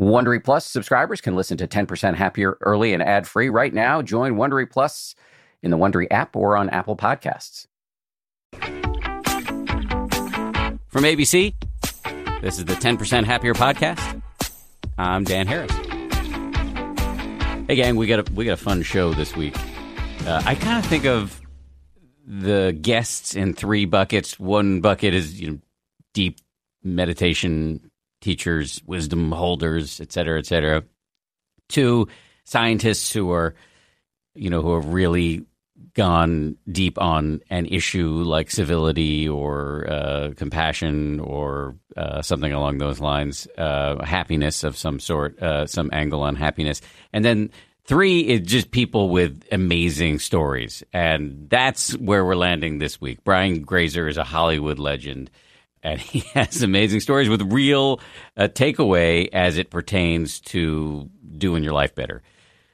Wondery Plus subscribers can listen to 10% Happier early and ad free right now. Join Wondery Plus in the Wondery app or on Apple Podcasts. From ABC, this is the 10% Happier podcast. I'm Dan Harris. Hey, gang, we got a, we got a fun show this week. Uh, I kind of think of the guests in three buckets. One bucket is you know, deep meditation teachers, wisdom holders, et cetera, et cetera, to scientists who are, you know, who have really gone deep on an issue like civility or uh, compassion or uh, something along those lines, uh, happiness of some sort, uh, some angle on happiness. And then three is just people with amazing stories. And that's where we're landing this week. Brian Grazer is a Hollywood legend and he has amazing stories with real uh, takeaway as it pertains to doing your life better.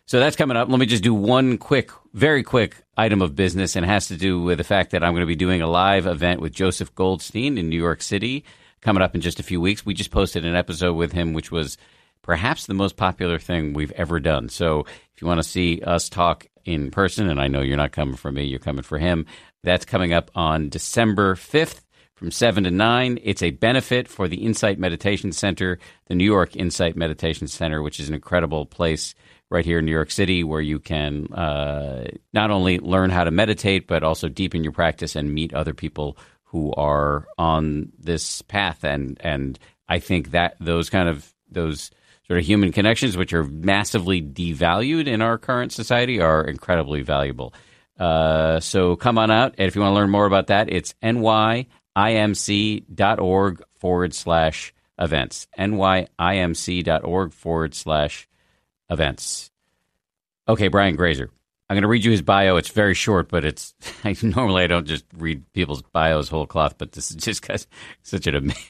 So that's coming up. Let me just do one quick, very quick item of business, and it has to do with the fact that I'm going to be doing a live event with Joseph Goldstein in New York City coming up in just a few weeks. We just posted an episode with him, which was perhaps the most popular thing we've ever done. So if you want to see us talk in person, and I know you're not coming for me, you're coming for him, that's coming up on December 5th from 7 to 9. It's a benefit for the Insight Meditation Center, the New York Insight Meditation Center, which is an incredible place right here in New York City where you can uh, not only learn how to meditate, but also deepen your practice and meet other people who are on this path. And, and I think that those kind of, those sort of human connections, which are massively devalued in our current society, are incredibly valuable. Uh, so come on out. And if you want to learn more about that, it's NY nyimc.org forward slash events. nyimc.org forward slash events. Okay, Brian Grazer. I'm going to read you his bio. It's very short, but it's I, normally I don't just read people's bios whole cloth, but this is just because such an amazing.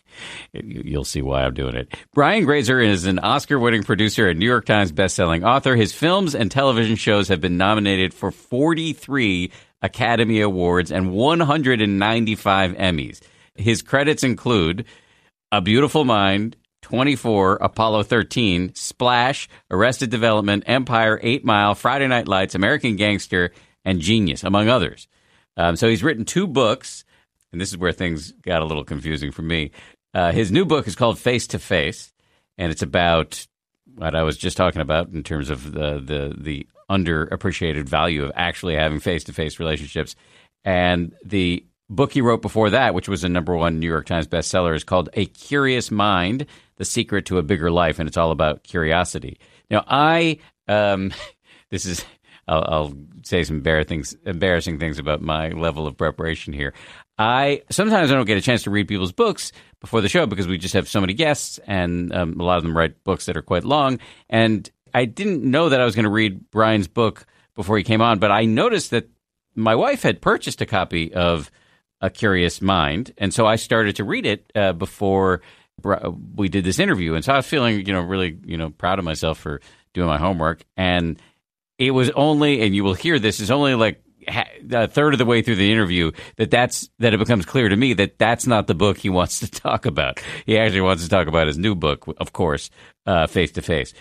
You'll see why I'm doing it. Brian Grazer is an Oscar-winning producer and New York Times best-selling author. His films and television shows have been nominated for 43 Academy Awards and 195 Emmys. His credits include A Beautiful Mind, 24, Apollo 13, Splash, Arrested Development, Empire, 8 Mile, Friday Night Lights, American Gangster, and Genius, among others. Um, so he's written two books, and this is where things got a little confusing for me. Uh, his new book is called Face to Face, and it's about what I was just talking about in terms of the the the underappreciated value of actually having face to face relationships. And the book he wrote before that, which was a number one New York Times bestseller, is called A Curious Mind The Secret to a Bigger Life. And it's all about curiosity. Now, I, um, this is, I'll, I'll say some embarrassing things about my level of preparation here. I sometimes I don't get a chance to read people's books before the show because we just have so many guests, and um, a lot of them write books that are quite long. And I didn't know that I was going to read Brian's book before he came on, but I noticed that my wife had purchased a copy of A Curious Mind, and so I started to read it uh, before we did this interview, and so I was feeling, you know, really, you know, proud of myself for doing my homework. And it was only, and you will hear this, is only like a third of the way through the interview that that's that it becomes clear to me that that's not the book he wants to talk about. He actually wants to talk about his new book, of course, face to face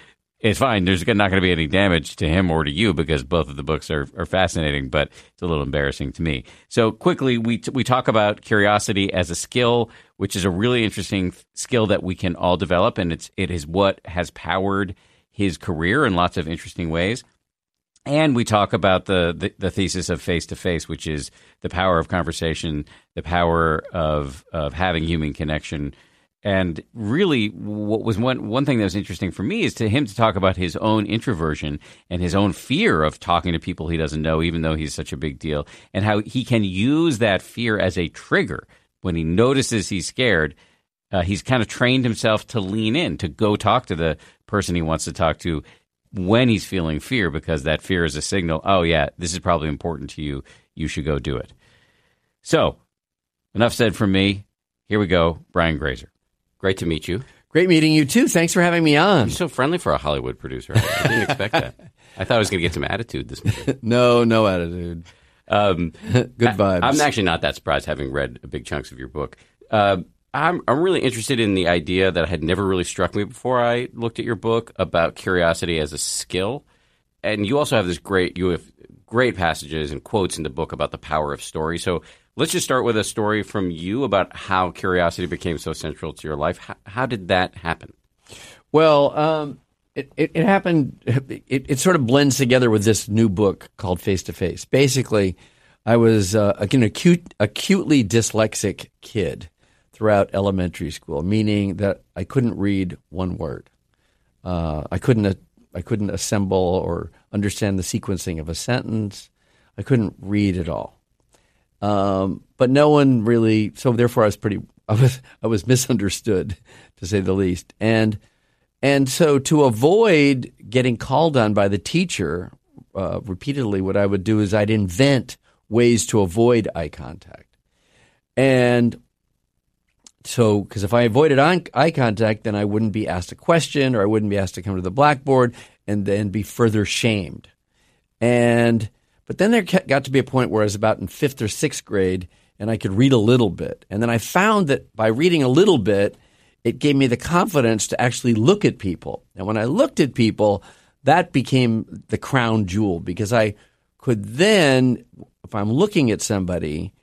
it's fine. There's not going to be any damage to him or to you because both of the books are, are fascinating, but it's a little embarrassing to me. So quickly, we t- we talk about curiosity as a skill, which is a really interesting skill that we can all develop, and it's it is what has powered his career in lots of interesting ways. And we talk about the, the, the thesis of face to face, which is the power of conversation, the power of of having human connection and really, what was one one thing that was interesting for me is to him to talk about his own introversion and his own fear of talking to people he doesn't know, even though he's such a big deal, and how he can use that fear as a trigger when he notices he's scared. Uh, he's kind of trained himself to lean in, to go talk to the person he wants to talk to when he's feeling fear, because that fear is a signal. Oh yeah, this is probably important to you. You should go do it. So, enough said from me. Here we go, Brian Grazer. Great to meet you. Great meeting you too. Thanks for having me on. You're so friendly for a Hollywood producer. I didn't expect that. I thought I was going to get some attitude this morning. no, no attitude. Um, Good vibes. I, am actually not that surprised, having read big chunks of your book. Uh, I'm I'm really interested in the idea that had never really struck me before I looked at your book about curiosity as a skill. And you also have this great you have great passages and quotes in the book about the power of story. So let's just start with a story from you about how curiosity became so central to your life. How, how did that happen? Well, um, it, it, it, happened. It, it, sort of blends together with this new book called Face to Face. Basically, I was uh, an acute, acutely dyslexic kid throughout elementary school, meaning that I couldn't read one word. Uh, I couldn't I couldn't assemble or understand the sequencing of a sentence. I couldn't read at all. Um, but no one really. So therefore, I was pretty. I was I was misunderstood, to say the least. And and so to avoid getting called on by the teacher uh, repeatedly, what I would do is I'd invent ways to avoid eye contact. And so, because if I avoided eye contact, then I wouldn't be asked a question or I wouldn't be asked to come to the blackboard and then be further shamed. And, but then there got to be a point where I was about in fifth or sixth grade and I could read a little bit. And then I found that by reading a little bit, it gave me the confidence to actually look at people. And when I looked at people, that became the crown jewel because I could then, if I'm looking at somebody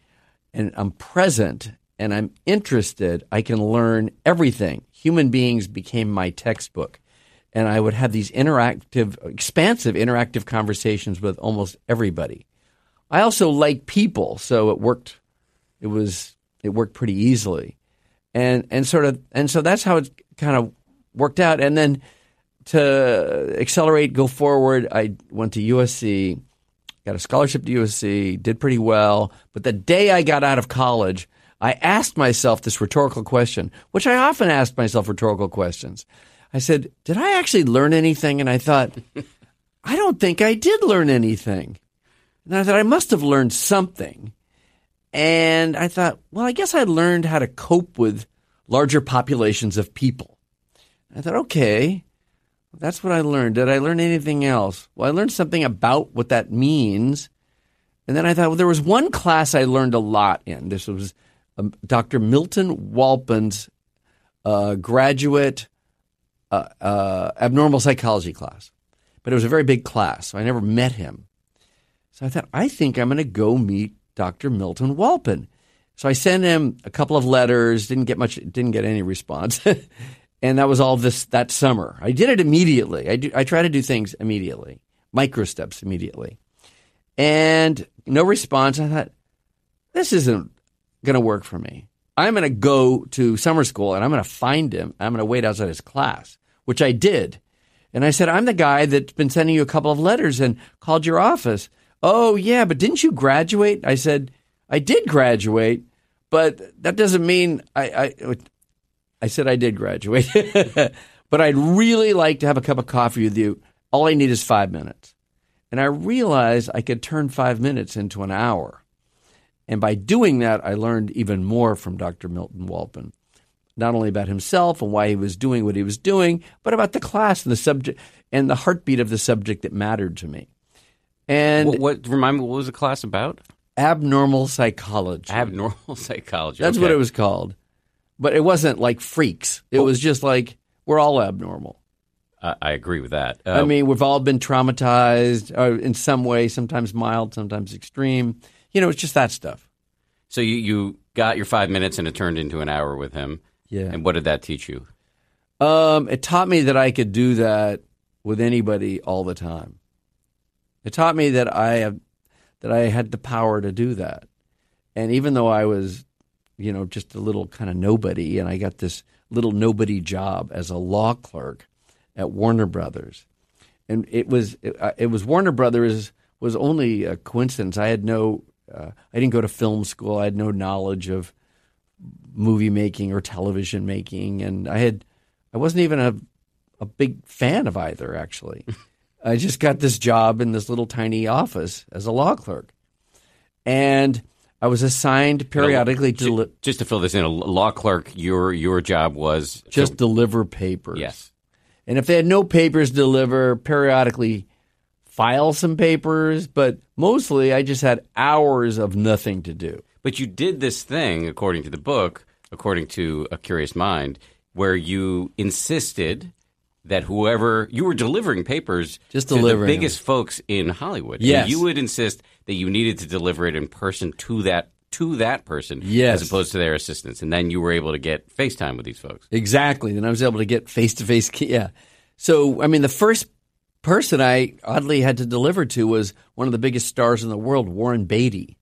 and I'm present and I'm interested, I can learn everything. Human beings became my textbook. And I would have these interactive, expansive interactive conversations with almost everybody. I also like people, so it worked. It was it worked pretty easily and and sort of and so that's how it kind of worked out. And then to accelerate, go forward, I went to USC, got a scholarship to USC, did pretty well. But the day I got out of college, I asked myself this rhetorical question, which I often ask myself rhetorical questions. I said, "Did I actually learn anything?" And I thought, I don't think I did learn anything. And I thought I must have learned something. And I thought, well, I guess I learned how to cope with larger populations of people. I thought, okay, that's what I learned. Did I learn anything else? Well, I learned something about what that means. And then I thought, well, there was one class I learned a lot in. This was um, Dr. Milton Walpon's uh, graduate uh, uh, abnormal psychology class. But it was a very big class, so I never met him. So I thought, I think I'm going to go meet Dr. Milton Walpon. So I sent him a couple of letters, didn't get much, didn't get any response. and that was all this that summer. I did it immediately. I, do, I try to do things immediately, micro steps immediately. And no response. I thought, this isn't going to work for me. I'm going to go to summer school and I'm going to find him. I'm going to wait outside his class, which I did. And I said, I'm the guy that's been sending you a couple of letters and called your office. Oh, yeah, but didn't you graduate? I said, I did graduate, but that doesn't mean I. I, I said I did graduate, but I'd really like to have a cup of coffee with you. All I need is five minutes. And I realized I could turn five minutes into an hour. And by doing that, I learned even more from Dr. Milton Walpon, not only about himself and why he was doing what he was doing, but about the class and the subject and the heartbeat of the subject that mattered to me. And what, what remind me, what was the class about? Abnormal psychology. Abnormal psychology. That's okay. what it was called. But it wasn't like freaks. It oh. was just like we're all abnormal. I, I agree with that. Uh, I mean, we've all been traumatized uh, in some way, sometimes mild, sometimes extreme. You know, it's just that stuff. So you, you got your five minutes and it turned into an hour with him. Yeah. And what did that teach you? Um, it taught me that I could do that with anybody all the time. It taught me that I have that I had the power to do that. And even though I was, you know, just a little kind of nobody, and I got this little nobody job as a law clerk at Warner Brothers, and it was it, uh, it was Warner Brothers was only a coincidence. I had no, uh, I didn't go to film school. I had no knowledge of movie making or television making, and I had, I wasn't even a, a big fan of either actually. I just got this job in this little tiny office as a law clerk. And I was assigned periodically to just, just to fill this in. A law clerk, your your job was just to, deliver papers. Yes, and if they had no papers to deliver, periodically file some papers. But mostly, I just had hours of nothing to do. But you did this thing, according to the book, according to a curious mind, where you insisted that whoever you were delivering papers Just to the delivering them. biggest folks in Hollywood. And Yes. you would insist that you needed to deliver it in person to that to that person Yes. as opposed to their assistants. And then you were able to get FaceTime with these folks. Exactly. Then I was able to get face to face. Yeah. So, I mean, the first person I oddly had to deliver to was one of the biggest stars in the world, Warren Beatty.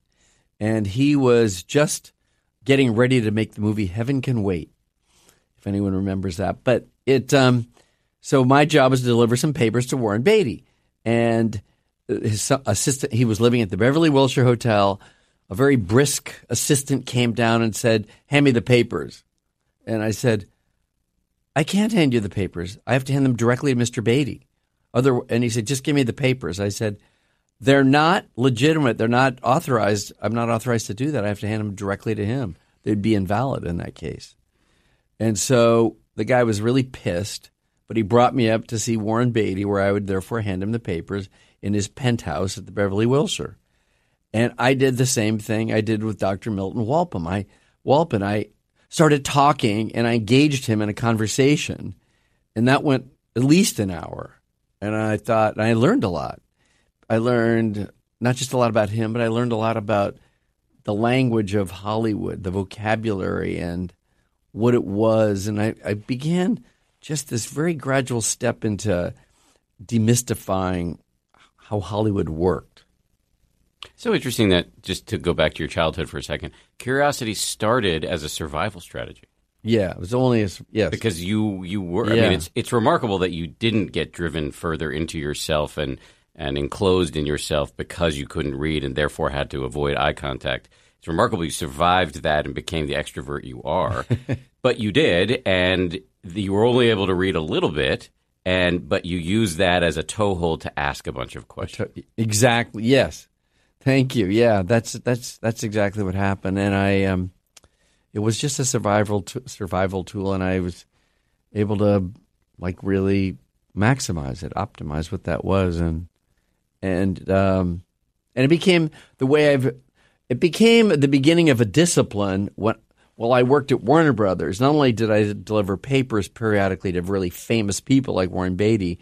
And he was just getting ready to make the movie Heaven Can Wait, if anyone remembers that. But it, um, so my job was to deliver some papers to Warren Beatty. And his assistant, he was living at the Beverly Wilshire Hotel. A very brisk assistant came down and said, Hand me the papers. And I said, I can't hand you the papers. I have to hand them directly to Mr. Beatty. Other, and he said, just give me the papers. I said, they're not legitimate. They're not authorized. I'm not authorized to do that. I have to hand them directly to him. They'd be invalid in that case. And so the guy was really pissed, but he brought me up to see Warren Beatty, where I would therefore hand him the papers in his penthouse at the Beverly Wilshire. And I did the same thing I did with Dr. Milton Walpin. I Walpin, I started talking and I engaged him in a conversation, and that went at least an hour. And I thought, and I learned a lot. I learned not just a lot about him, but I learned a lot about the language of Hollywood, the vocabulary, and what it was. And I, I began just this very gradual step into demystifying how Hollywood worked. So interesting that just to go back to your childhood for a second, curiosity started as a survival strategy. Yeah, it was only as yes. because you you were. I mean, it's it's remarkable that you didn't get driven further into yourself and and enclosed in yourself because you couldn't read and therefore had to avoid eye contact. It's remarkable you survived that and became the extrovert you are, but you did, and you were only able to read a little bit, and but you used that as a toehold to ask a bunch of questions. Exactly. Yes. Thank you. Yeah, that's that's that's exactly what happened, and I um, it was just a survival t- survival tool, and I was able to like really maximize it, optimize what that was, and and um, and it became the way I've it became the beginning of a discipline when while I worked at Warner Brothers. Not only did I deliver papers periodically to really famous people like Warren Beatty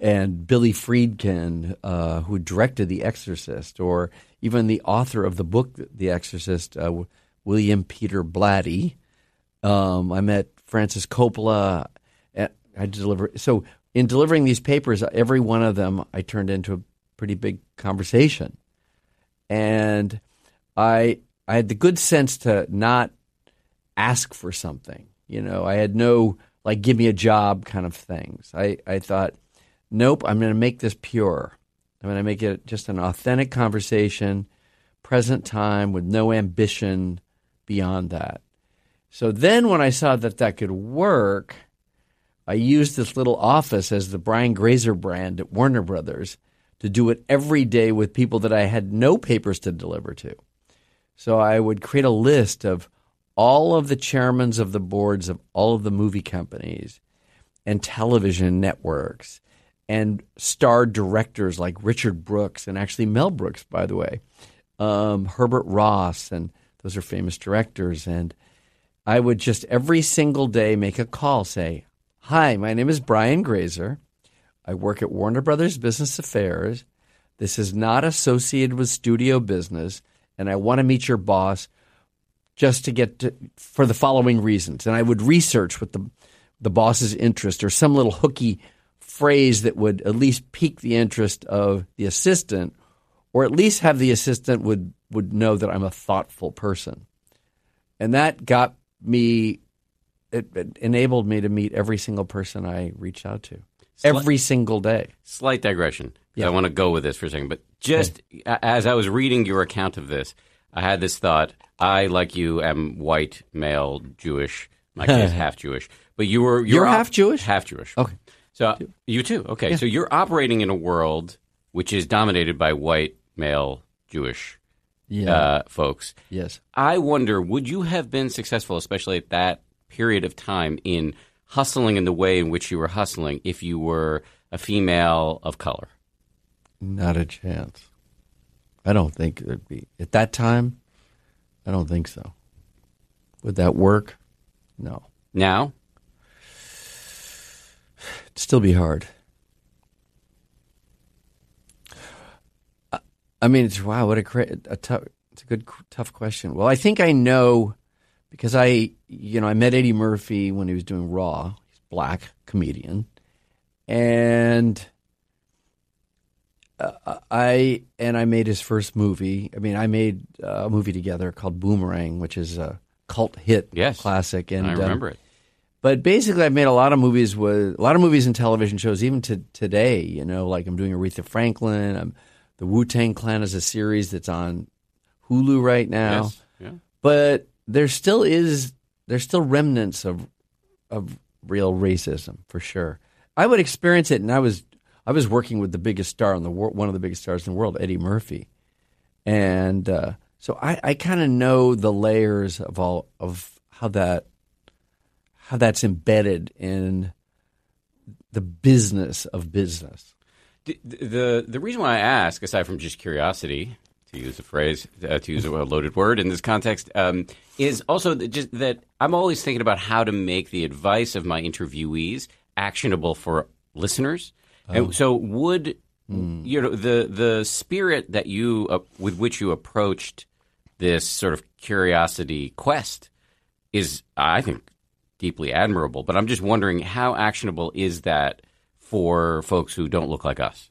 and Billy Friedkin, uh, who directed The Exorcist, or even the author of the book The Exorcist, uh, William Peter Blatty. Um, I met Francis Coppola. Uh, I deliver so in delivering these papers, every one of them I turned into a pretty big conversation, and I I had the good sense to not ask for something. You know, I had no like give me a job kind of things. I I thought, nope, I'm going to make this pure. I'm going to make it just an authentic conversation, present time with no ambition beyond that. So then when I saw that that could work, I used this little office as the Brian Grazer brand at Warner Brothers to do it every day with people that I had no papers to deliver to. So I would create a list of all of the chairmans of the boards of all of the movie companies and television networks and star directors like Richard Brooks and actually Mel Brooks, by the way, um, Herbert Ross, and those are famous directors. And I would just every single day make a call, say, Hi, my name is Brian Grazer. I work at Warner Brothers Business Affairs. This is not associated with studio business, and I want to meet your boss just to get to, for the following reasons. And I would research what the the boss's interest or some little hooky phrase that would at least pique the interest of the assistant, or at least have the assistant would would know that I'm a thoughtful person. And that got me it, it enabled me to meet every single person I reached out to. Every single day. Slight digression. Yeah. I want to go with this for a second, but just a- as I was reading your account of this, I had this thought. I, like you, am white, male, Jewish. My case, half Jewish. But you were You're op- half Jewish? Half Jewish. Okay. So you too. Okay. So you're operating in a world which is dominated by white, male, Jewish Yeah. uh, folks. yes. I wonder, would you have been successful, especially at that period of time, in hustling in the way in which you were hustling if you were a female of color? Not a chance. I don't think there'd be at that time. I don't think so. Would that work? No. Now, It'd still be hard. I- mean, it's wow. What a a tough. It's a good, tough question. Well, I think I know because I, you know, I met Eddie Murphy when he was doing Raw. He's a black comedian, and uh, I and I made his first movie. I mean, I made uh, a movie together called Boomerang, which is a cult hit, Yes. classic. And I um, remember it. but basically, I've made a lot of movies with a lot of movies and television shows, even to today. You know, like I'm doing Aretha Franklin. I'm, the Wu Tang Clan is a series that's on Hulu right now. Yes. Yeah. But there still is there's still remnants of of real racism for sure. I would experience it, and I was I was working with the biggest star in the world, one of the biggest stars in the world, Eddie Murphy, and uh, so I, I kind of know the layers of all of how that how that's embedded in the business of business. The, the the reason why I ask, aside from just curiosity, to use a phrase, uh, to use a loaded word in this context, um, is also that just that I'm always thinking about how to make the advice of my interviewees actionable for listeners. And so, would you know the the spirit that you uh, with which you approached this sort of curiosity quest is, I think, deeply admirable. But I'm just wondering how actionable is that for folks who don't look like us?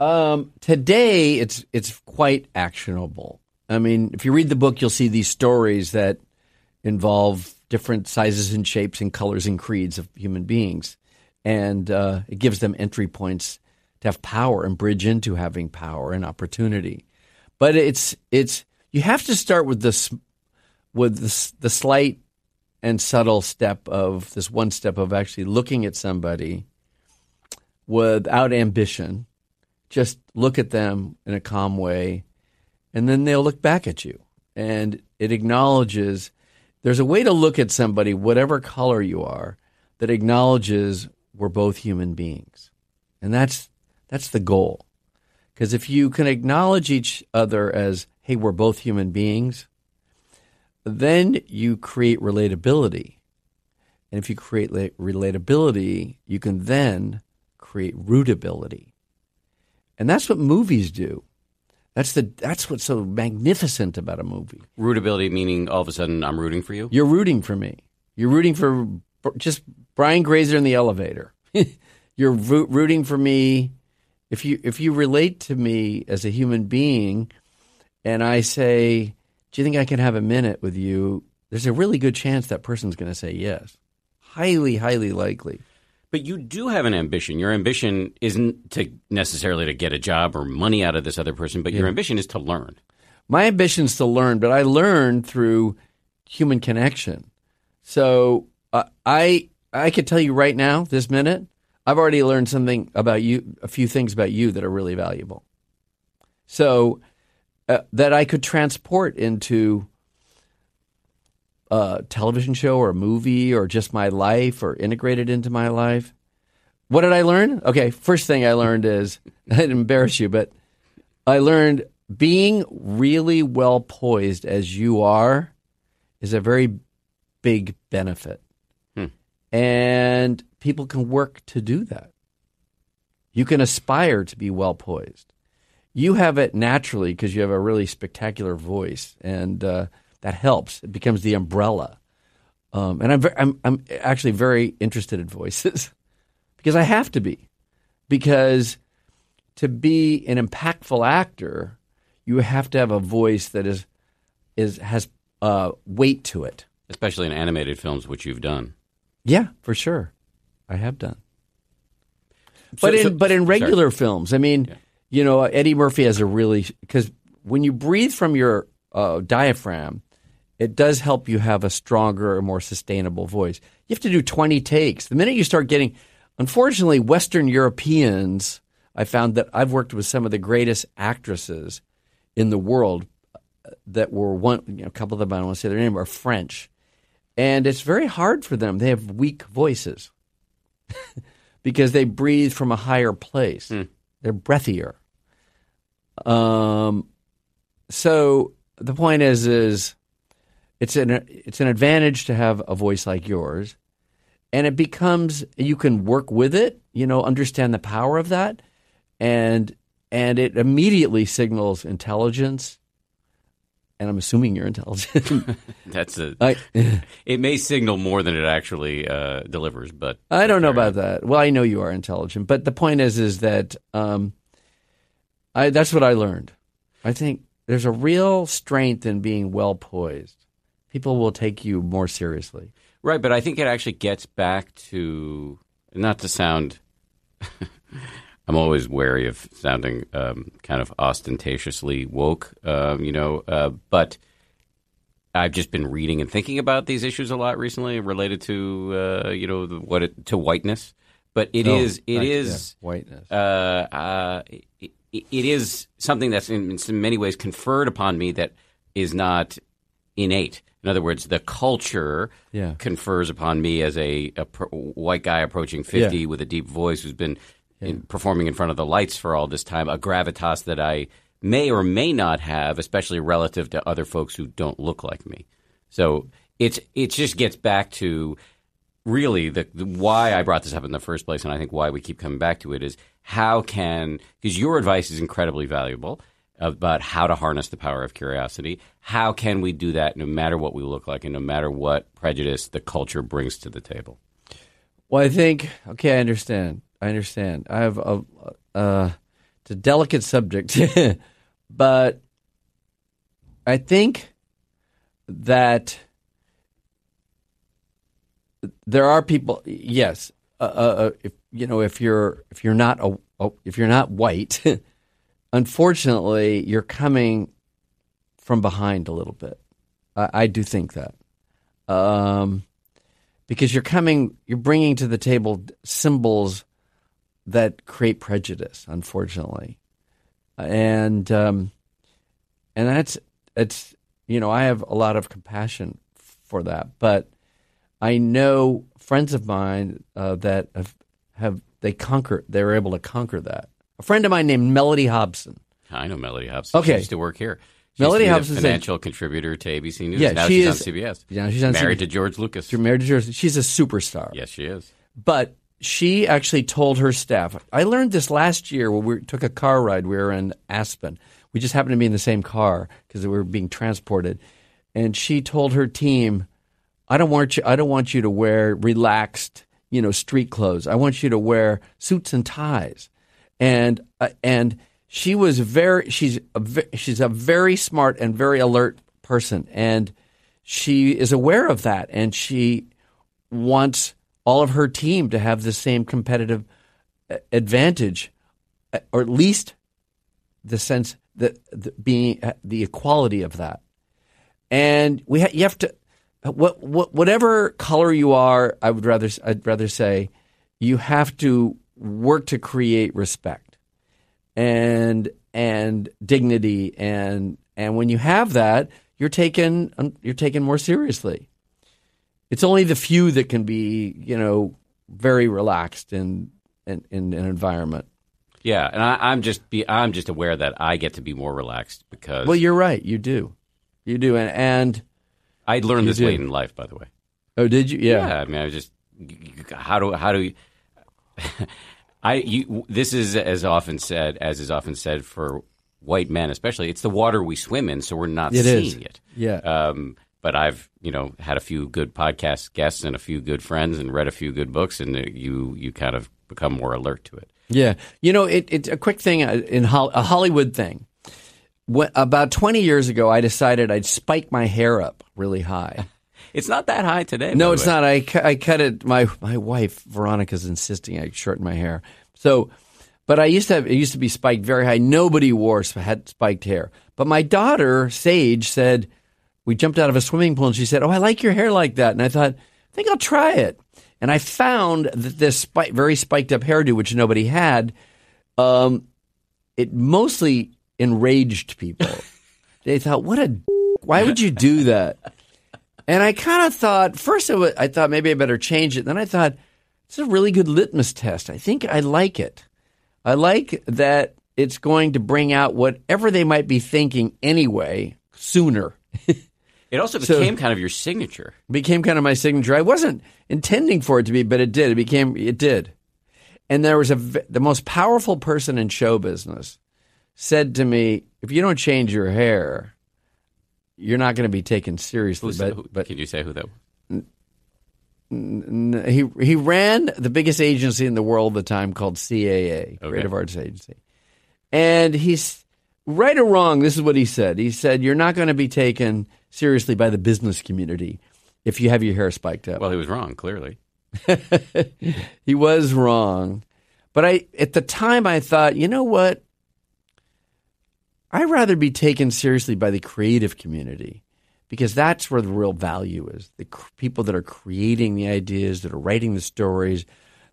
Um, today, it's it's quite actionable. I mean, if you read the book, you'll see these stories that involve different sizes and shapes and colors and creeds of human beings, and uh, it gives them entry points to have power and bridge into having power and opportunity. But it's it's you have to start with this with this, the slight and subtle step of this one step of actually looking at somebody without ambition just look at them in a calm way, and then they'll look back at you. And it acknowledges there's a way to look at somebody, whatever color you are, that acknowledges we're both human beings. And that's that's the goal. Because if you can acknowledge each other as, hey, we're both human beings, then you create relatability. And if you create la- relatability, you can then create rootability. And that's what movies do. That's the that's what's so magnificent about a movie. Rootability meaning all of a sudden I'm rooting for you. You're rooting for me. You're rooting for just Brian Grazer in the elevator. You're roo- rooting for me. If you if you relate to me as a human being, and I say, "Do you think I can have a minute with you?" There's a really good chance that person's going to say yes. Highly, highly likely. But you do have an ambition. Your ambition isn't to necessarily to get a job or money out of this other person, but your ambition is to learn. My ambition is to learn, but I learn through human connection. So uh, I I could tell you right now, this minute, I've already learned something about you, a few things about you that are really valuable. So uh, that I could transport into a television show or a movie or just my life or integrate it into my life. What did I learn? Okay, first thing I learned is I'd embarrass you, but I learned being really well poised as you are is a very big benefit. And people can work to do that. You can aspire to be well poised. You have it naturally because you have a really spectacular voice, and uh, that helps. It becomes the umbrella. Um, and I'm, I'm, I'm actually very interested in voices because I have to be. Because to be an impactful actor, you have to have a voice that is, is has uh, weight to it. especially in animated films, which you've done. Yeah, for sure. I have done. But So- in so- but in sorry. regular films, I mean, you know, Eddie Murphy has a really because when you breathe from your uh, diaphragm, it does help you have a stronger or more sustainable voice. You have to do twenty takes. The minute you start getting, unfortunately, Western Europeans, I found that I've worked with some of the greatest actresses in the world uh, that were one. You know, a couple of them I don't want to say their name are French, and it's very hard for them. They have weak voices because they breathe from a higher place. They're breathier. Um, so the point is, is it's an it's an advantage to have a voice like yours, and it becomes you can work with it. You know, understand the power of that, and and it immediately signals intelligence. And I'm assuming you're intelligent. That's a. I, it may signal more than it actually uh, delivers, but I don't know about that. Well, I know you are intelligent, but the point is, is that um, I that's what I learned. I think there's a real strength in being well poised. People will take you more seriously. Right, but I think it actually gets back to not to sound. I'm always wary of sounding um, kind of ostentatiously woke, um, you know, uh, but I've just been reading and thinking about these issues a lot recently related to, uh, you know, the, what it, to whiteness. But it Oh, is, it right, is, yeah, whiteness. uh, uh, it, it is something that's in, in many ways conferred upon me that is not innate. In other words, the culture Yeah. confers upon me as a, a pro- white guy approaching 50 Yeah. with a deep voice who's been in, performing in front of the lights for all this time, a gravitas that I may or may not have, especially relative to other folks who don't look like me. So it's it just gets back to really the, the why I brought this up in the first place, and I think why we keep coming back to it is how can because your advice is incredibly valuable about how to harness the power of curiosity. How can we do that no matter what we look like and no matter what prejudice the culture brings to the table? Well, I think okay, I understand. I understand. I have a uh, it's a delicate subject, but I think that there are people. Yes, uh, uh, if you know if you're if you're not a, if you're not white, unfortunately, you're coming from behind a little bit. I, I do think that. Um, because you're coming, you're bringing to the table symbols that create prejudice, unfortunately, and um, and that's it's you know I have a lot of compassion for that, but I know friends of mine uh, that have have they conquer they were able to conquer that. A friend of mine named Mellody Hobson. I know Mellody Hobson. Okay. She used to work here. Mellody be Hobson's a- financial contributor to ABC News. Yeah, now she she's is- on CBS. Yeah, she's on married CBS. to George Lucas. She's married to Jersey. She's a superstar. Yes, she is. But she actually told her staff. I learned this last year when we took a car ride. We were in Aspen. We just happened to be in the same car because we were being transported. And she told her team, "I don't want you. I don't want you to wear relaxed, you know, street clothes. I want you to wear suits and ties." And uh, and she was very. She's a, she's a very smart and very alert person, and she is aware of that, and she wants all of her team to have the same competitive uh, advantage, uh, or at least the sense that the, being uh, the equality of that. And we ha- you have to what, what whatever color you are, I would rather I'd rather say you have to work to create respect and and dignity and and when you have that, you're taken um, you're taken more seriously it's only the few that can be, you know, very relaxed in in, in an environment. Yeah, and I, I'm just be I'm just aware that I get to be more relaxed because Well, you're right. You do, you do, and and I learned this do. late in life. By the way, oh, did you? Yeah. yeah. I mean, I was just how do how do you, I you this is as often said as is often said for white men, especially. It's the water we swim in, so we're not It is. seeing it. Yeah. Um, but I've you know had a few good podcast guests and a few good friends and read a few good books, and you you kind of become more alert to it. Yeah, you know, it, it's a quick thing uh, in Hol- a Hollywood thing. When, about twenty years ago, I decided I'd spike my hair up really high. It's not that high today. No, it's way. not. I, cu- I cut it. My my wife Veronica's insisting I shorten my hair. So, but I used to have it used to be spiked very high. Nobody wore had spiked hair. But my daughter Sage said we jumped out of a swimming pool and she said, "Oh, I like your hair like that." And I thought, I think I'll try it. And I found that this spike, very spiked up hairdo, which nobody had, um, it mostly enraged people. they thought, "What a, d- why would you do that?" And I kind of thought first of it, I thought maybe I better change it. Then I thought it's a really good litmus test. I think I like it. I like that it's going to bring out whatever they might be thinking anyway sooner. It also So- became kind of your signature. became kind of my signature. I wasn't intending for it to be, but it did. It became it did. And there was a the most powerful person in show business said to me, "If you don't change your hair, you're not going to be taken seriously." Who's, but who, but can you say who that? was? n- he he ran the biggest agency in the world at the time called CAA, Okay. Creative Arts Agency. And he's right or wrong, this is what he said. He said, You're not going to be taken seriously by the business community if you have your hair spiked up. Well, he was wrong. Clearly, he was wrong. But I at the time I thought, you know what? I'd rather be taken seriously by the creative community because that's where the real value is. The cr- people that are creating the ideas, that are writing the stories,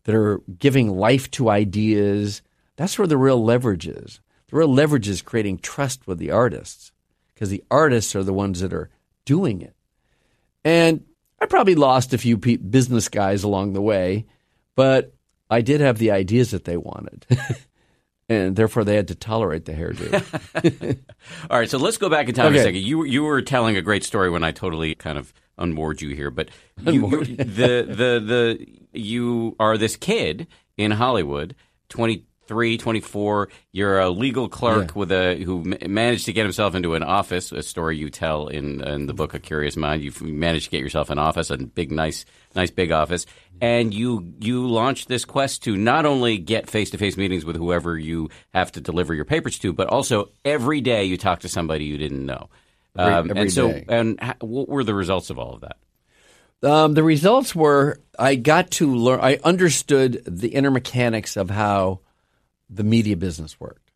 that are giving life to ideas. That's where the real leverage is. The real leverage is creating trust with the artists because the artists are the ones that are doing it. And I probably lost a few pe- business guys along the way, but I did have the ideas that they wanted. and therefore they had to tolerate the hairdo. All right, so let's go back in time Okay. a second. You you were telling a great story when I totally kind of unmoored you here, but you, the the the you are this kid in Hollywood, 23, 24. You're a legal clerk Yeah. with a who managed to get himself into an office. A story you tell in in the book A Curious Mind. You've managed to get yourself an office, a big, nice, nice big office, and you you launched this quest to not only get face to face meetings with whoever you have to deliver your papers to, but also every day you talk to somebody you didn't know. Every- Um, every and so, day. and ha- what were the results of all of that? um, the results were I got to learn, I understood the inner mechanics of how the media business worked.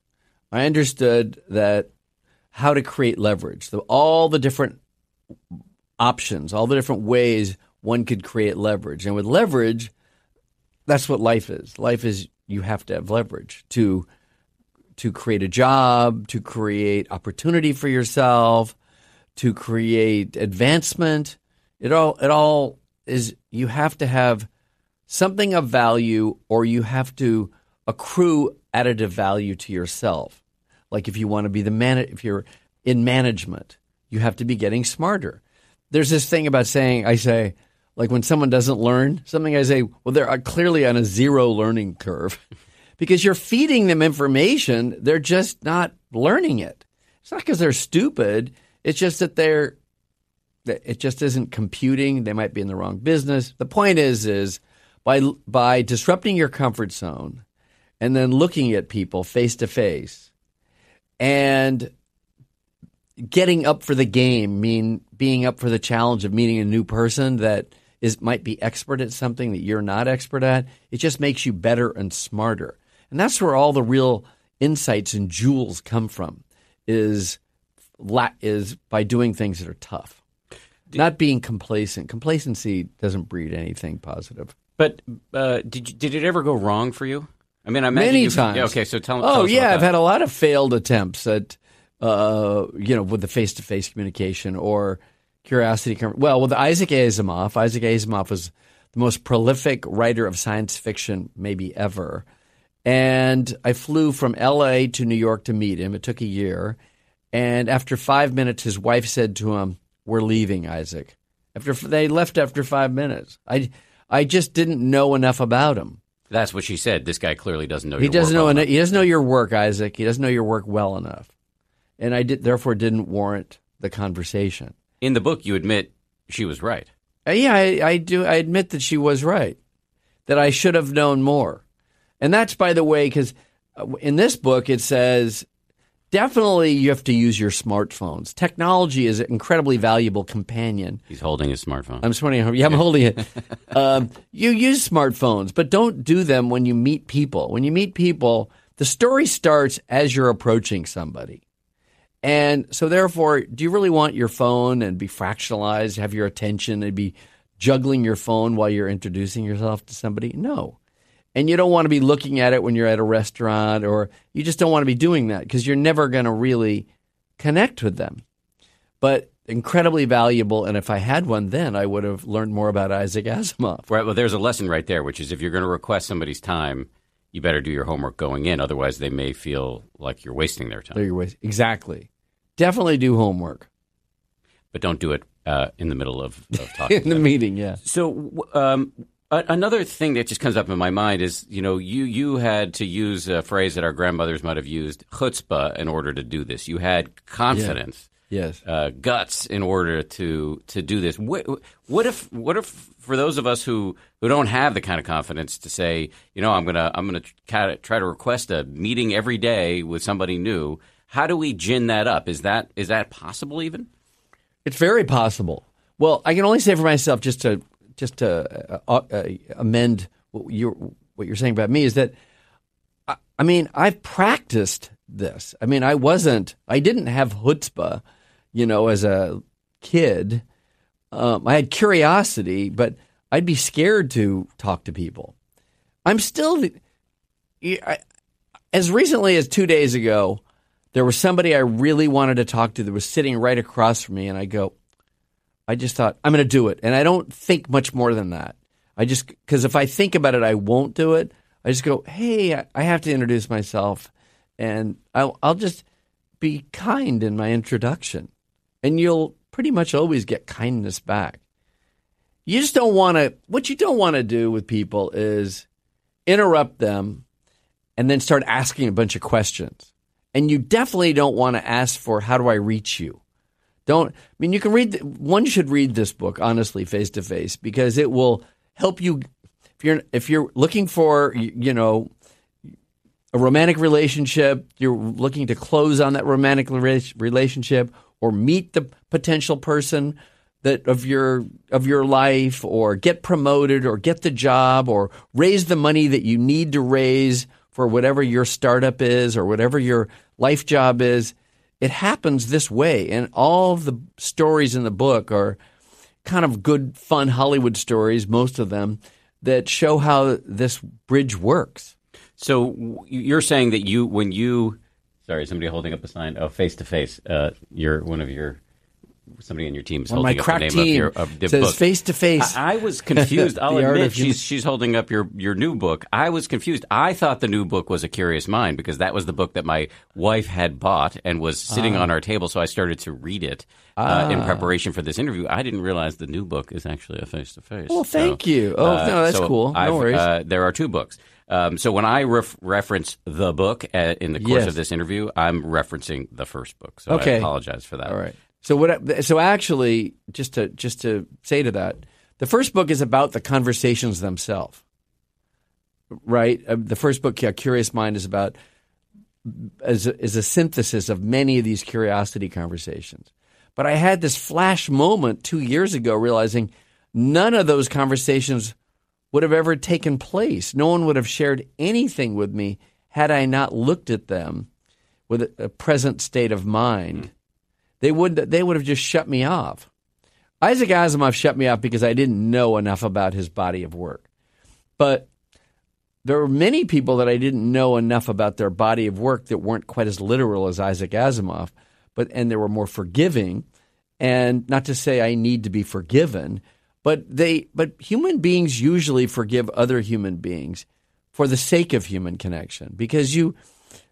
I understood that how to create leverage, the, all the different options, all the different ways one could create leverage. And with leverage, that's what life is. Life is you have to have leverage to to create a job, to create opportunity for yourself, to create advancement. It all it all is you have to have something of value or you have to accrue additive value to yourself. Like if you want to be the man if you're in management, you have to be getting smarter. There's this thing about saying I say like when someone doesn't learn something I say, well they're uh, clearly on a zero learning curve. because you're feeding them information, they're just not learning it. It's not because they're stupid. It's just that they're it just isn't computing. They might be in the wrong business. The point is, is by by disrupting your comfort zone and then looking at people face to face and getting up for the game, mean being up for the challenge of meeting a new person that is might be expert at something that you're not expert at. It just makes you better and smarter, and that's where all the real insights and jewels come from. Is is by doing things that are tough, not being complacent. Complacency doesn't breed anything positive. But uh, did you, did it ever go wrong for you? I mean, I Many times. Yeah, okay, so tell. Oh tell yeah, I've that. had a lot of failed attempts at, uh, you know, with the face-to-face communication or curiosity. Well, with Isaac Asimov, Isaac Asimov was the most prolific writer of science fiction maybe ever, and I flew from L.A. to New York to meet him. It took a year, and after five minutes, his wife said to him, "We're leaving, Isaac." After they left after five minutes, I I just didn't know enough about him. That's what she said. This guy clearly doesn't know. He your doesn't work know. well enough. he doesn't know your work, Isaac. He doesn't know your work well enough, and I did therefore didn't warrant the conversation. In the book, you admit she was right. Uh, yeah, I, I do. I admit that she was right. That I should have known more, and that's by the way, because in this book it says definitely you have to use your smartphones. Technology is an incredibly valuable companion. He's holding his smartphone. I'm sweating. Yeah, I'm holding it. um, you use smartphones, but don't do them when you meet people. When you meet people, the story starts as you're approaching somebody. And so, therefore, do you really want your phone and be fractionalized, have your attention, and be juggling your phone while you're introducing yourself to somebody? No. And you don't want to be looking at it when you're at a restaurant, or you just don't want to be doing that because you're never going to really connect with them but incredibly valuable. And if I had one then, I would have learned more about Isaac Asimov. Right. Well, there's a lesson right there, which is if you're going to request somebody's time, you better do your homework going in. Otherwise, they may feel like you're wasting their time. There you go. Exactly. Definitely do homework. But don't do it uh, in the middle of, of talking. in the meeting, yeah. So um, a- another thing that just comes up in my mind is, you know, you you had to use a phrase that our grandmothers might have used, chutzpah, in order to do this. You had confidence, Yes. uh, guts, in order to to do this. What, what if what if for those of us who, who don't have the kind of confidence to say, you know, I'm gonna I'm gonna try try to request a meeting every day with somebody new. How do we gin that up? Is that is that possible even? It's very possible. Well, I can only say for myself, just to just to uh, uh, amend what you're what you're saying about me is that I, I mean I've practiced this. I mean I wasn't I didn't have chutzpah, you know, as a kid. Um, I had curiosity, but I'd be scared to talk to people. I'm still I, as recently as two days ago. There was somebody I really wanted to talk to that was sitting right across from me, and I go, I just thought I'm going to do it, and I don't think much more than that. I just because if I think about it, I won't do it. I just go, hey, I- have to introduce myself, and I'll, I'll just be kind in my introduction, and you'll pretty much always get kindness back. You just don't want to. What you don't want to do with people is interrupt them and then start asking a bunch of questions. And you definitely don't want to ask for how do I reach you? Don't I mean you can read one should read this book honestly face to face because it will help you if you're if you're looking for you know a romantic relationship, you're looking to close on that romantic relationship or meet the potential person that of your of your life or get promoted or get the job or raise the money that you need to raise for whatever your startup is or whatever your life job is. It happens this way and all the stories in the book are kind of good fun Hollywood stories most of them that show how this bridge works. So you're saying that you, when you, sorry, somebody holding up a sign, oh, face to face. Uh, You're one of your, somebody on your team is One of my holding up the name of your of the says book. face to face. I I was confused. I'll admit she's she's holding up your your new book. I was confused. I thought the new book was A Curious Mind because that was the book that my wife had bought and was sitting Ah. on our table. So I started to read it uh, in preparation for this interview. I didn't realize the new book is actually a face to face. Well, thank you. Oh, no, that's cool. No I've, worries. Uh, there are two books. Um, so when I ref- reference the book uh, in the course Yes. of this interview, I'm referencing the first book. So I apologize for that. All right. So what? So actually, just to just to say to that, the first book is about the conversations themselves, right? Uh, the first book, yeah, Curious Mind, is about is a, is a synthesis of many of these curiosity conversations. But I had this flash moment two years ago, realizing none of those conversations would have ever taken place. No one would have shared anything with me had I not looked at them with a, a present state of mind they would they would have just shut me off. Isaac Asimov shut me off because I didn't know enough about his body of work. But there were many people that I didn't know enough about their body of work that weren't quite as literal as Isaac Asimov, but and they were more forgiving. And not to say I need to be forgiven, but they but human beings usually forgive other human beings for the sake of human connection because you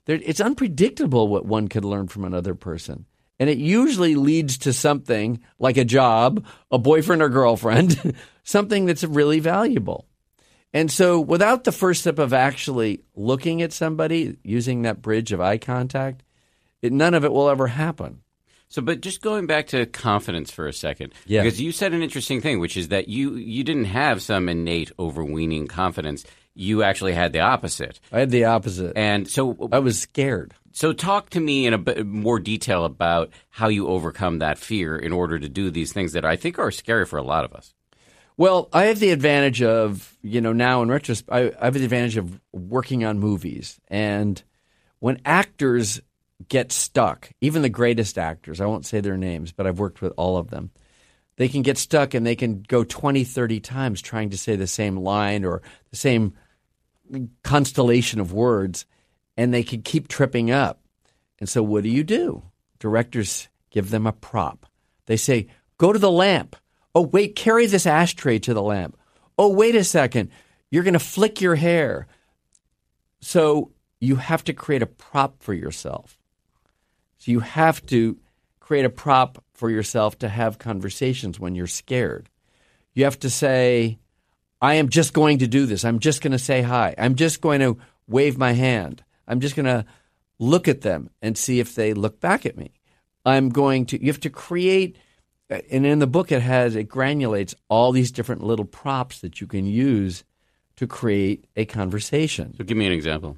it's unpredictable what one could learn from another person. And it usually leads to something like a job, a boyfriend or girlfriend, something that's really valuable. And so, without the first step of actually looking at somebody, using that bridge of eye contact, it, none of it will ever happen. So, but just going back to confidence for a second, because you said an interesting thing, which is that you you didn't have some innate overweening confidence. You actually had the opposite, I had the opposite. and so I was scared. So talk to me in a bit more detail about how you overcome that fear in order to do these things that I think are scary for a lot of us. Well, I have the advantage of, you know, now in retrospect, I, I have the advantage of working on movies. And when actors get stuck, even the greatest actors, I won't say their names, but I've worked with all of them, they can get stuck and they can go 20, 30 times trying to say the same line or the same constellation of words, and they could keep tripping up. And so, what do you do? Directors give them a prop. They say, Go to the lamp. Oh, wait, carry this ashtray to the lamp. Oh, wait a second. You're going to flick your hair. So, you have to create a prop for yourself. So, you have to create a prop for yourself to have conversations when you're scared. You have to say, I am just going to do this. I'm just going to say hi. I'm just going to wave my hand. I'm just going to look at them and see if they look back at me. I'm going to, you have to create, uh, and in the book it has, it granulates all these different little props that you can use to create a conversation. So give me an example.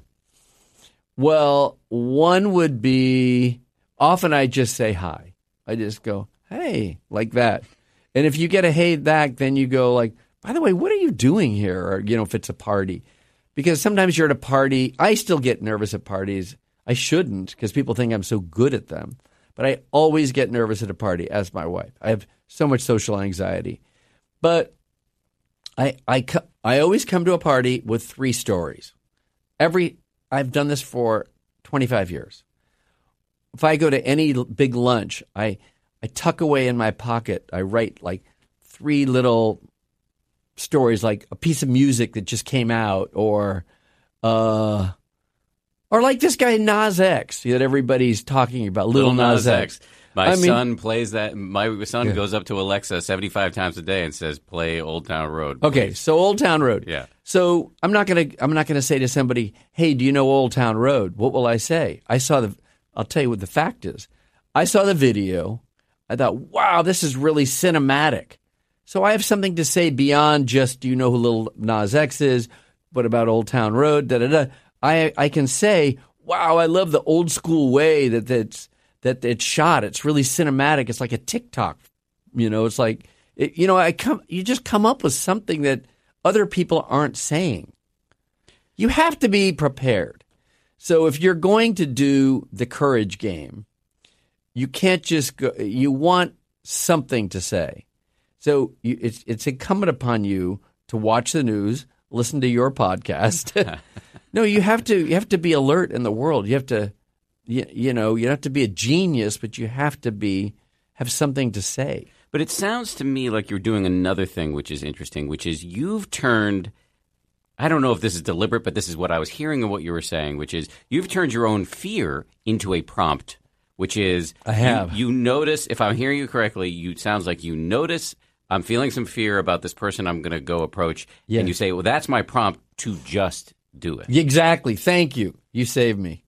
Well, one would be often I just say hi. I just go, hey, like that. And if you get a hey back, then you go like, by the way, what are you doing here? Or, you know, if it's a party. Because sometimes you're at a party. I still get nervous at parties. I shouldn't because people think I'm so good at them. But I always get nervous at a party, as my wife. I have so much social anxiety. But I, I, I always come to a party with three stories. Every I've done this for 25 years. If I go to any big lunch, I I tuck away in my pocket. I write like three little stories, like a piece of music that just came out, or uh, or like this guy Nas X that everybody's talking about, Little, Little Nas, Nas X. X. My I son mean, plays that. My son yeah. goes up to Alexa 75 times a day and says, "Play Old Town Road." Please. Okay, so Old Town Road. Yeah. So I'm not gonna I'm not gonna say to somebody, "Hey, do you know Old Town Road?" What will I say? I saw the. I'll tell you what the fact is. I saw the video. I thought, "Wow, this is really cinematic." So I have something to say beyond just, "Do you know who Little Nas X is?" What about Old Town Road? Da da da. I I can say, "Wow, I love the old school way that that's." that it's shot. It's really cinematic. It's like a TikTok. You know, it's like it, you know, I come. You just come up with something that other people aren't saying. You have to be prepared. So if you're going to do the courage game, you can't just go. You want something to say. So you, it's it's incumbent upon you to watch the news, listen to your podcast. no, you have to you have to be alert in the world. You have to you, you know, you don't have to be a genius, but you have to be have something to say. But it sounds to me like you're doing another thing which is interesting, which is you've turned I don't know if this is deliberate, but this is what I was hearing of what you were saying, which is you've turned your own fear into a prompt, which is I have. You, you notice, if I'm hearing you correctly, you sounds like you notice I'm feeling some fear about this person I'm going to go approach, yes. and you say, "Well, that's my prompt to just do it." Exactly. Thank you. You saved me.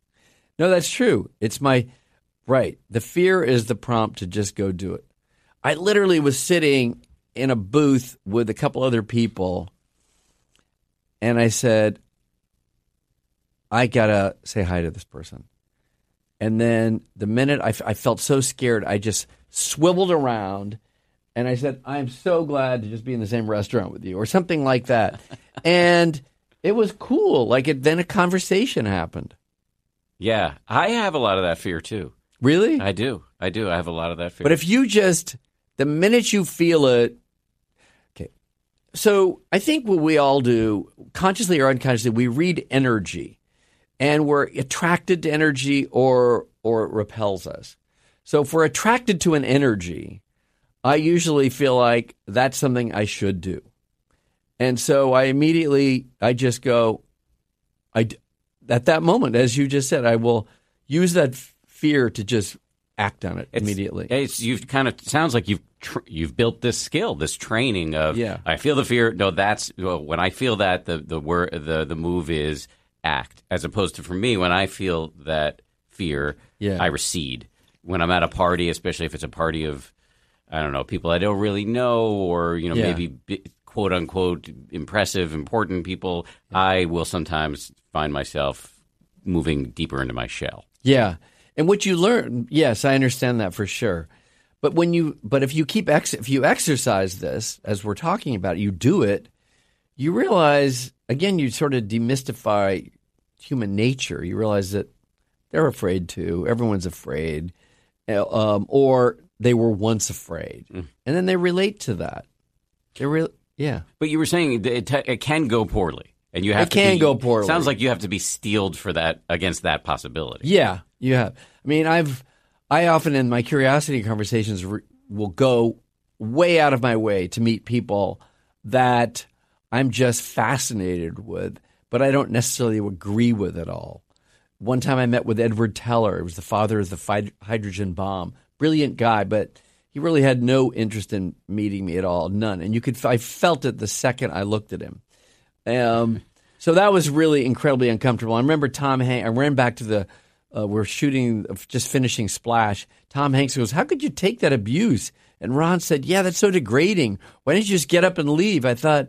No, that's true. It's my right. The fear is the prompt to just go do it. I literally was sitting in a booth with a couple other people, and I said, I gotta say hi to this person. And then the minute I, f- I felt so scared, I just swiveled around and I said, I'm so glad to just be in the same restaurant with you, or something like that. and it was cool. Like it, then a conversation happened. Yeah, I have a lot of that fear too. Really? I do. I do. I have a lot of that fear. But if you just, the minute you feel it, okay. So I think what we all do, consciously or unconsciously, we read energy and we're attracted to energy or, or it repels us. So if we're attracted to an energy, I usually feel like that's something I should do. And so I immediately, I just go, I, at that moment, as you just said, I will use that fear to just act on it it's, immediately. It's, you've kind of sounds like you've tr- you've built this skill, this training of. Yeah. I feel the fear. No, that's well, when I feel that the the word the the move is act, as opposed to for me when I feel that fear, yeah. I recede. When I'm at a party, especially if it's a party of I don't know people I don't really know, or you know yeah. maybe quote unquote impressive, important people, yeah. I will sometimes find myself moving deeper into my shell. Yeah. And what you learn, yes, I understand that for sure. But when you, but if you keep ex, if you exercise this as we're talking about, you do it, you realize again, you sort of demystify human nature. You realize that they're afraid too. Everyone's afraid, um, or they were once afraid, mm. and then they relate to that. They re- yeah. But you were saying it, it can go poorly and you have it can be, go poorly. Sounds like you have to be steeled for that against that possibility. Yeah, you have. I mean, I've I often in my curiosity conversations re- will go way out of my way to meet people that I'm just fascinated with, but I don't necessarily agree with at all. One time I met with Edward Teller. It was the father of the hydrogen bomb. Brilliant guy, but he really had no interest in meeting me at all, none. And you could, I felt it the second I looked at him. Um, so that was really incredibly uncomfortable. I remember Tom Hanks. I ran back to the. Uh, we're shooting, just finishing Splash. Tom Hanks goes, "How could you take that abuse?" And Ron said, "Yeah, that's so degrading. Why didn't you just get up and leave?" I thought,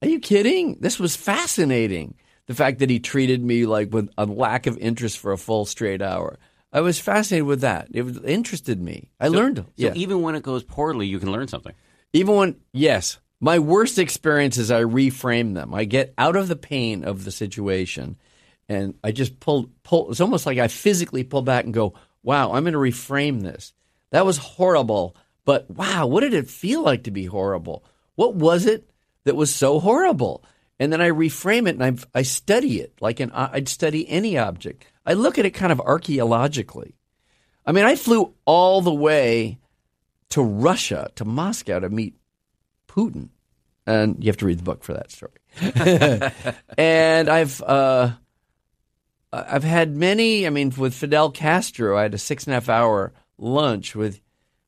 "Are you kidding? This was fascinating." The fact that he treated me like with a lack of interest for a full straight hour. I was fascinated with that. It interested me. I So- learned. So yeah. even when it goes poorly, you can learn something. Even when, yes, my worst experiences, I reframe them. I get out of the pain of the situation, and I just pull, pull. It's almost like I physically pull back and go, "Wow, I'm going to reframe this. That was horrible, but wow, what did it feel like to be horrible? What was it that was so horrible?" And then I reframe it and I, I study it like an, I'd study any object. I look at it kind of archaeologically. I mean, I flew all the way to Russia, to Moscow, to meet Putin. And you have to read the book for that story. and I've uh, I've had many. I mean, with Fidel Castro, I had a six and a half hour lunch with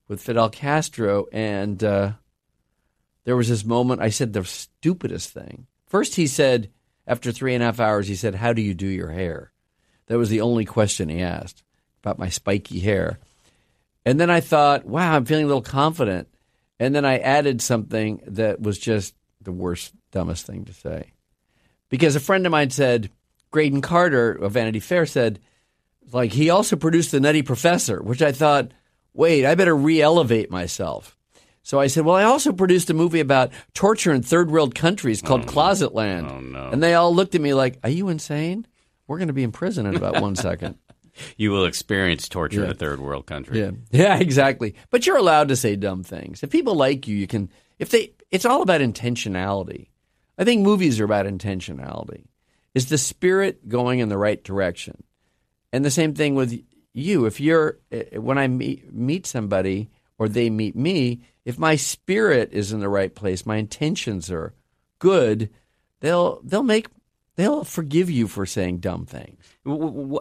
with Fidel Castro, and uh, there was this moment. I said the stupidest thing. First, he said after three and a half hours, he said, "How do you do your hair?" That was the only question he asked about my spiky hair. And then I thought, wow, I'm feeling a little confident. And then I added something that was just the worst, dumbest thing to say. Because a friend of mine said, Graydon Carter of Vanity Fair said, like, he also produced The Nutty Professor, which I thought, wait, I better re elevate myself. So I said, well, I also produced a movie about torture in third world countries called mm. Closet Land. Oh, no. And they all looked at me like, are you insane? We're going to be in prison in about one second. You will experience torture in a third world country. Yeah, yeah, exactly. But you're allowed to say dumb things. If people like you, you can. If they, it's all about intentionality. I think movies are about intentionality. Is the spirit going in the right direction? And the same thing with you. If you're eh, when I meet meet somebody or they meet me, if my spirit is in the right place, my intentions are good, they'll they'll make they'll forgive you for saying dumb things.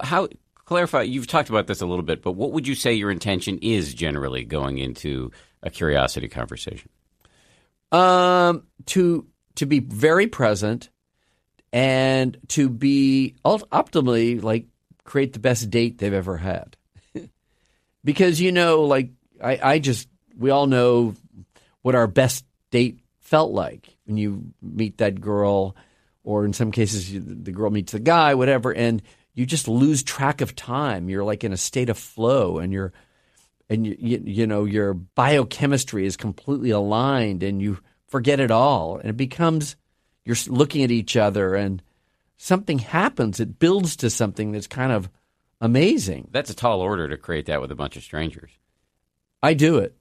How clarify? You've talked about this a little bit, but what would you say your intention is generally going into a curiosity conversation? Um, to to be very present and to be optimally like create the best date they've ever had. because you know, like I, I just we all know what our best date felt like when you meet that girl, or in some cases you, the girl meets the guy, whatever, and you just lose track of time. You're like in a state of flow, and you're and you, you, you know your biochemistry is completely aligned and you forget it all and it becomes you're looking at each other and something happens it builds to something that's kind of amazing That's a tall order to create that with a bunch of strangers. i do it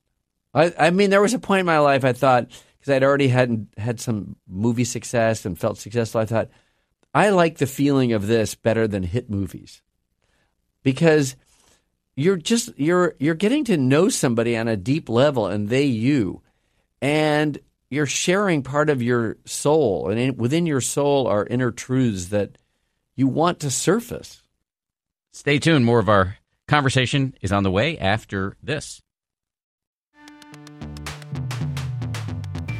i, I mean there was a point in my life i thought because i'd already had had some movie success and felt successful i thought i like the feeling of this better than hit movies because you're just you're you're getting to know somebody on a deep level and they you and you're sharing part of your soul and in, within your soul are inner truths that you want to surface Stay tuned. More of our conversation is on the way after this.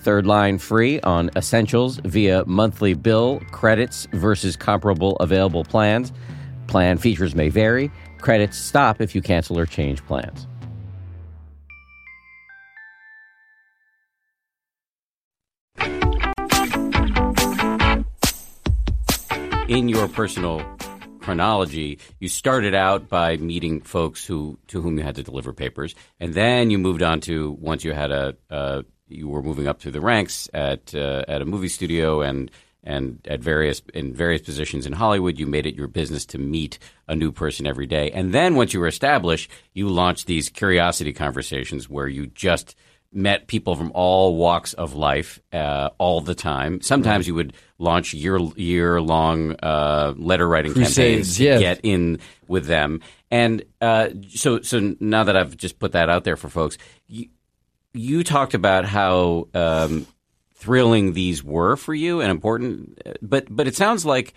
Third line free on essentials via monthly bill credits versus comparable available plans. Plan features may vary. Credits stop if you cancel or change plans. In your personal chronology, you started out by meeting folks who to whom you had to deliver papers, and then you moved on to once you had a, a you were moving up through the ranks at uh, at a movie studio and and at various in various positions in Hollywood, you made it your business to meet a new person every day. And then once you were established, you launched these curiosity conversations where you just met people from all walks of life uh, all the time. Sometimes you would launch year year long uh, letter writing Crusades, campaigns to yes. get in with them. And uh, so so now that I've just put that out there for folks, you, you talked about how um, thrilling these were for you and important, but but it sounds like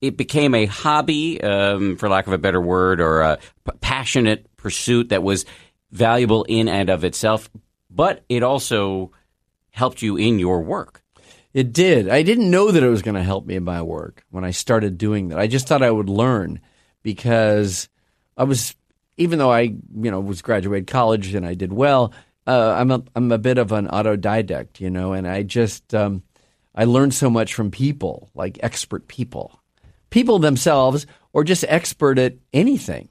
it became a hobby, um, for lack of a better word, or a p- passionate pursuit that was valuable in and of itself, but it also helped you in your work. It did. I didn't know that it was going to help me in my work when I started doing that. I just thought I would learn because I was, even though I, you know, was graduated college and I did well, uh, I'm a I'm a bit of an autodidact, you know, and I just um, I learned so much from people, like expert people, people themselves, or just expert at anything.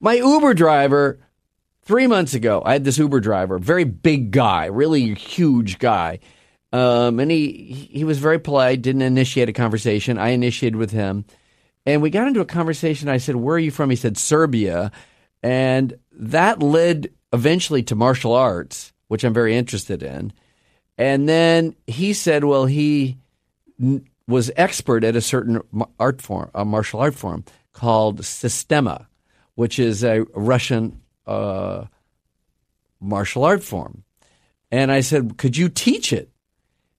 My Uber driver three months ago, I had this Uber driver, very big guy, really huge guy. Um, and he, he was very polite, didn't initiate a conversation. I initiated with him. And we got into a conversation. I said, Where are you from? He said, Serbia. And that led eventually to martial arts, which I'm very interested in. And then he said, Well, he n- was expert at a certain art form, a martial art form called Systema, which is a Russian uh, martial art form. And I said, Could you teach it?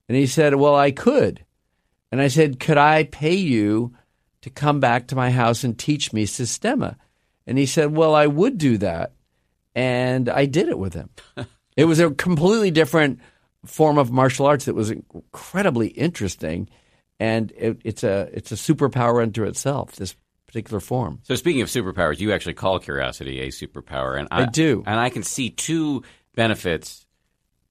And he said, Well, I could. And I said, Could I pay you to come back to my house and teach me Systema? And he said, Well, I would do that. And I did it with him. it was a completely different form of martial arts that was incredibly interesting. And it, it's a it's a superpower unto itself, this particular form. So speaking of superpowers, you actually call curiosity a superpower, and I, I do. and I can see two benefits,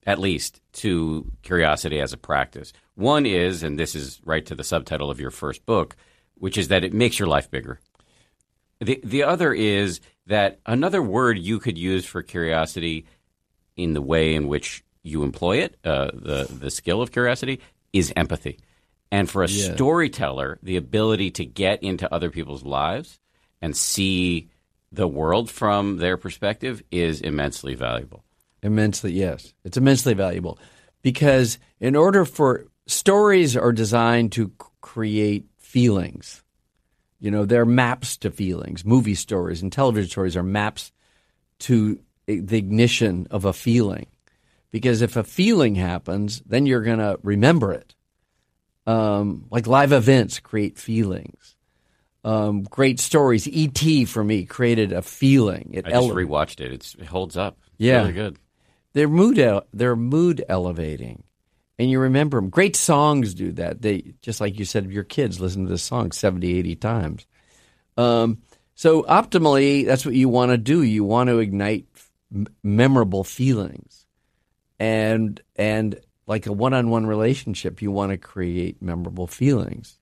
at least, to curiosity as a practice. One is, and this is right to the subtitle of your first book, which is that it makes your life bigger. The the other is that another word you could use for curiosity, in the way in which you employ it, uh, the the skill of curiosity, is empathy. And for a Yeah. storyteller, the ability to get into other people's lives and see the world from their perspective is immensely valuable. Immensely, yes. It's immensely valuable because in order for stories are designed to create feelings. You know, they're maps to feelings. Movie stories and television stories are maps to the ignition of a feeling. Because if a feeling happens, then you're going to remember it. Um, like live events create feelings. Um, great stories. E.T. for me created a feeling. It I just ele- rewatched it. It's, it holds up. It's Yeah. really good. they're mood el- they're mood elevating and you remember them great songs do that. They just like you said your kids listen to this song 70 80 times. Um, so optimally that's what you want to do. You want to ignite m- memorable feelings. And and like a one-on-one relationship you want to create memorable feelings.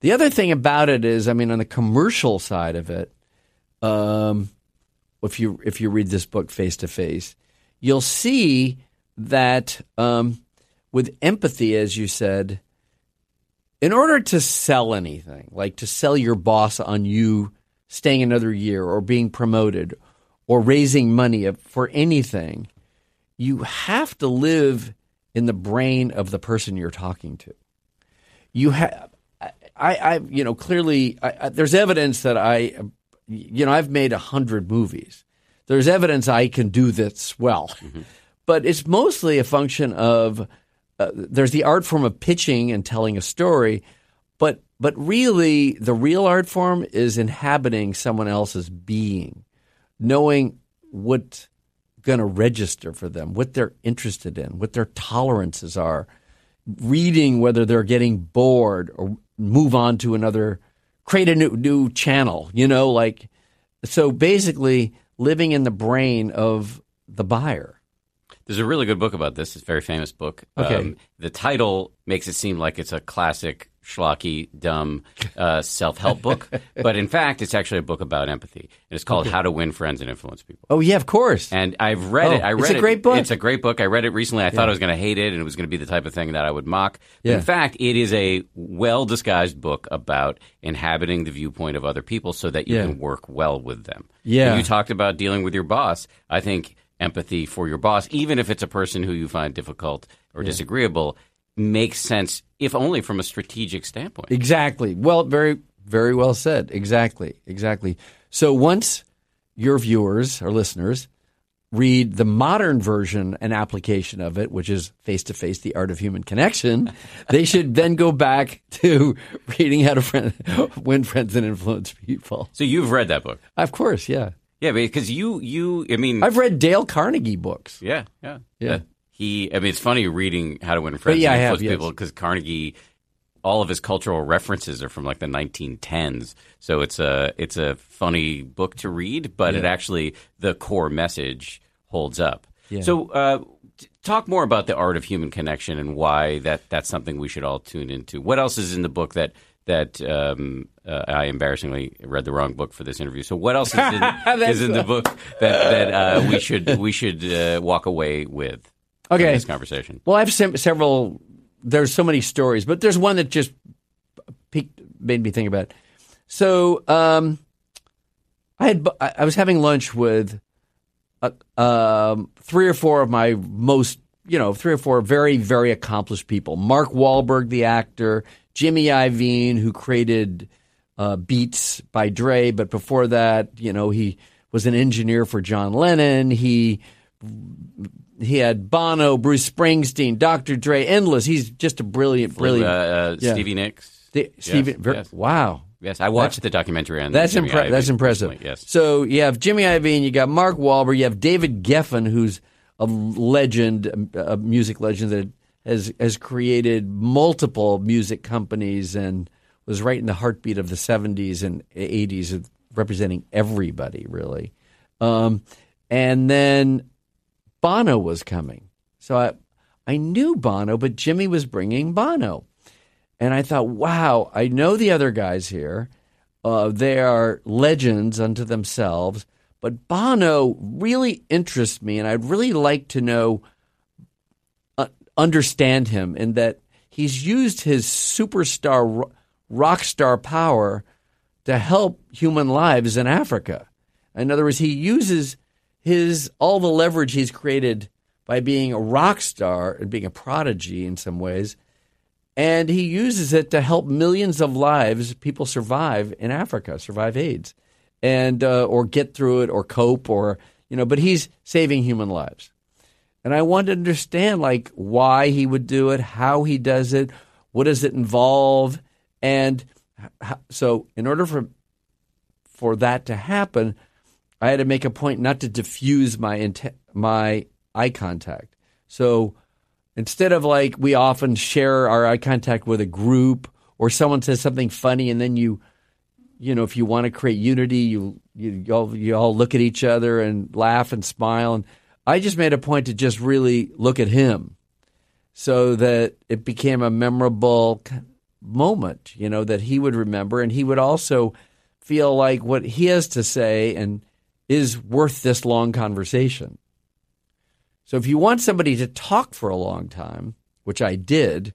The other thing about it is i mean on the commercial side of it um, if you if you read this book face to face, you'll see that um, with empathy, as you said, in order to sell anything, like to sell your boss on you staying another year or being promoted or raising money for anything, you have to live in the brain of the person you're talking to. You have. I, I, you know, clearly, I, I, there's evidence that I, you know, I've made a hundred movies. There's evidence I can do this well, mm-hmm. but it's mostly a function of uh, there's the art form of pitching and telling a story, but but really the real art form is inhabiting someone else's being, knowing what going to register for them, what they're interested in, what their tolerances are, reading whether they're getting bored or move on to another, create a new new channel. You know, like so basically living in the brain of the buyer. There's a really good book about this. It's a very famous book. Um, Okay. the title makes it seem like it's a classic, schlocky, dumb uh, self help book, but in fact, it's actually a book about empathy. And it's called How to Win Friends and Influence People. Oh yeah, of course. And I've read Oh, it. I read it's a it. great book. It's a great book. I read it recently. I thought I was going to hate it, and it was going to be the type of thing that I would mock. But Yeah. In fact, it is a well disguised book about inhabiting the viewpoint of other people so that you Yeah. can work well with them. Yeah. And you talked about dealing with your boss. I think empathy for your boss, even if it's a person who you find difficult or disagreeable, makes sense, if only from a strategic standpoint. Exactly. Well, very, very well said. Exactly. Exactly. So once your viewers or listeners read the modern version and application of it, which is face to face, the art of human connection, they should then go back to reading how to friend, win friends and influence people. So you've read that book. Of course, yeah. Yeah, because you, you, I mean, I've read Dale Carnegie books. Yeah, yeah, Yeah. He, I mean, it's funny reading How to Win Friends yeah, I and have, yes. People because Carnegie, all of his cultural references are from like the 1910s. So it's a it's a funny book to read, but it actually the core message holds up. So. Uh, Talk more about the art of human connection and why that, that's something we should all tune into. What else is in the book that that um, uh, I embarrassingly read the wrong book for this interview? So what else is in, is in the book that that uh, we should we should uh, walk away with? Okay. this conversation. Well, I have sem- several. There's so many stories, but there's one that just piqued, made me think about. It. So, um, I had I I was having lunch with uh, um, three or four of my most, you know, three or four very very accomplished people. Mark Wahlberg, the actor, Jimmy Iovine, who created uh, Beats by Dre, but before that, you know, he was an engineer for John Lennon. He he had Bono, Bruce Springsteen, Dr. Dre, endless. He's just a brilliant, Uh, brilliant. uh, Yeah. Stevie Nicks. Stephen, ver- yes. Wow, Yes, I watched the documentary on that's impre- that's impressive. recently, Yes. So you have Jimmy Iovine, you got Mark Wahlberg, you have David Geffen, who's a legend, a music legend that has has created multiple music companies and was right in the heartbeat of the '70s and '80s, representing everybody really. Um, and then Bono was coming, so I I knew Bono, but Jimmy was bringing Bono. And I thought, wow, I know the other guys here. Uh, they are legends unto themselves. But Bono really interests me, and I'd really like to know, uh, understand him, in that he's used his superstar, rock star power to help human lives in Africa. In other words, he uses his all the leverage he's created by being a rock star and being a prodigy in some ways and he uses it to help millions of lives people survive in Africa, survive AIDS, and uh, or get through it or cope or you know. But he's saving human lives, and I want to understand like why he would do it, how he does it, what does it involve, and h- so in order for for that to happen, I had to make a point not to diffuse my my eye contact. So instead of like we often share our eye contact with a group or someone says something funny and then you you know if you want to create unity you you you all, you all look at each other and laugh and smile. And I just made a point to just really look at him so that it became a memorable moment you know that he would remember. And he would also feel like what he has to say and is worth this long conversation. So if you want somebody to talk for a long time, which I did,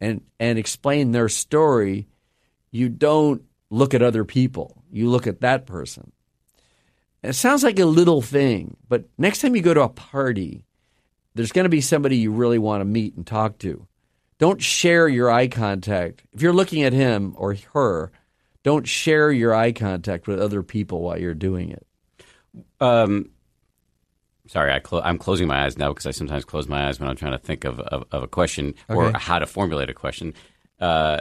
and and explain their story, you don't look at other people. You look at that person. And it sounds like a little thing, but next time you go to a party, there's going to be somebody you really want to meet and talk to. Don't share your eye contact. If you're looking at him or her, don't share your eye contact with other people while you're doing it. Um, sorry, I clo- I'm closing my eyes now because I sometimes close my eyes when I'm trying to think of, of, of a question or how to formulate a question. Uh,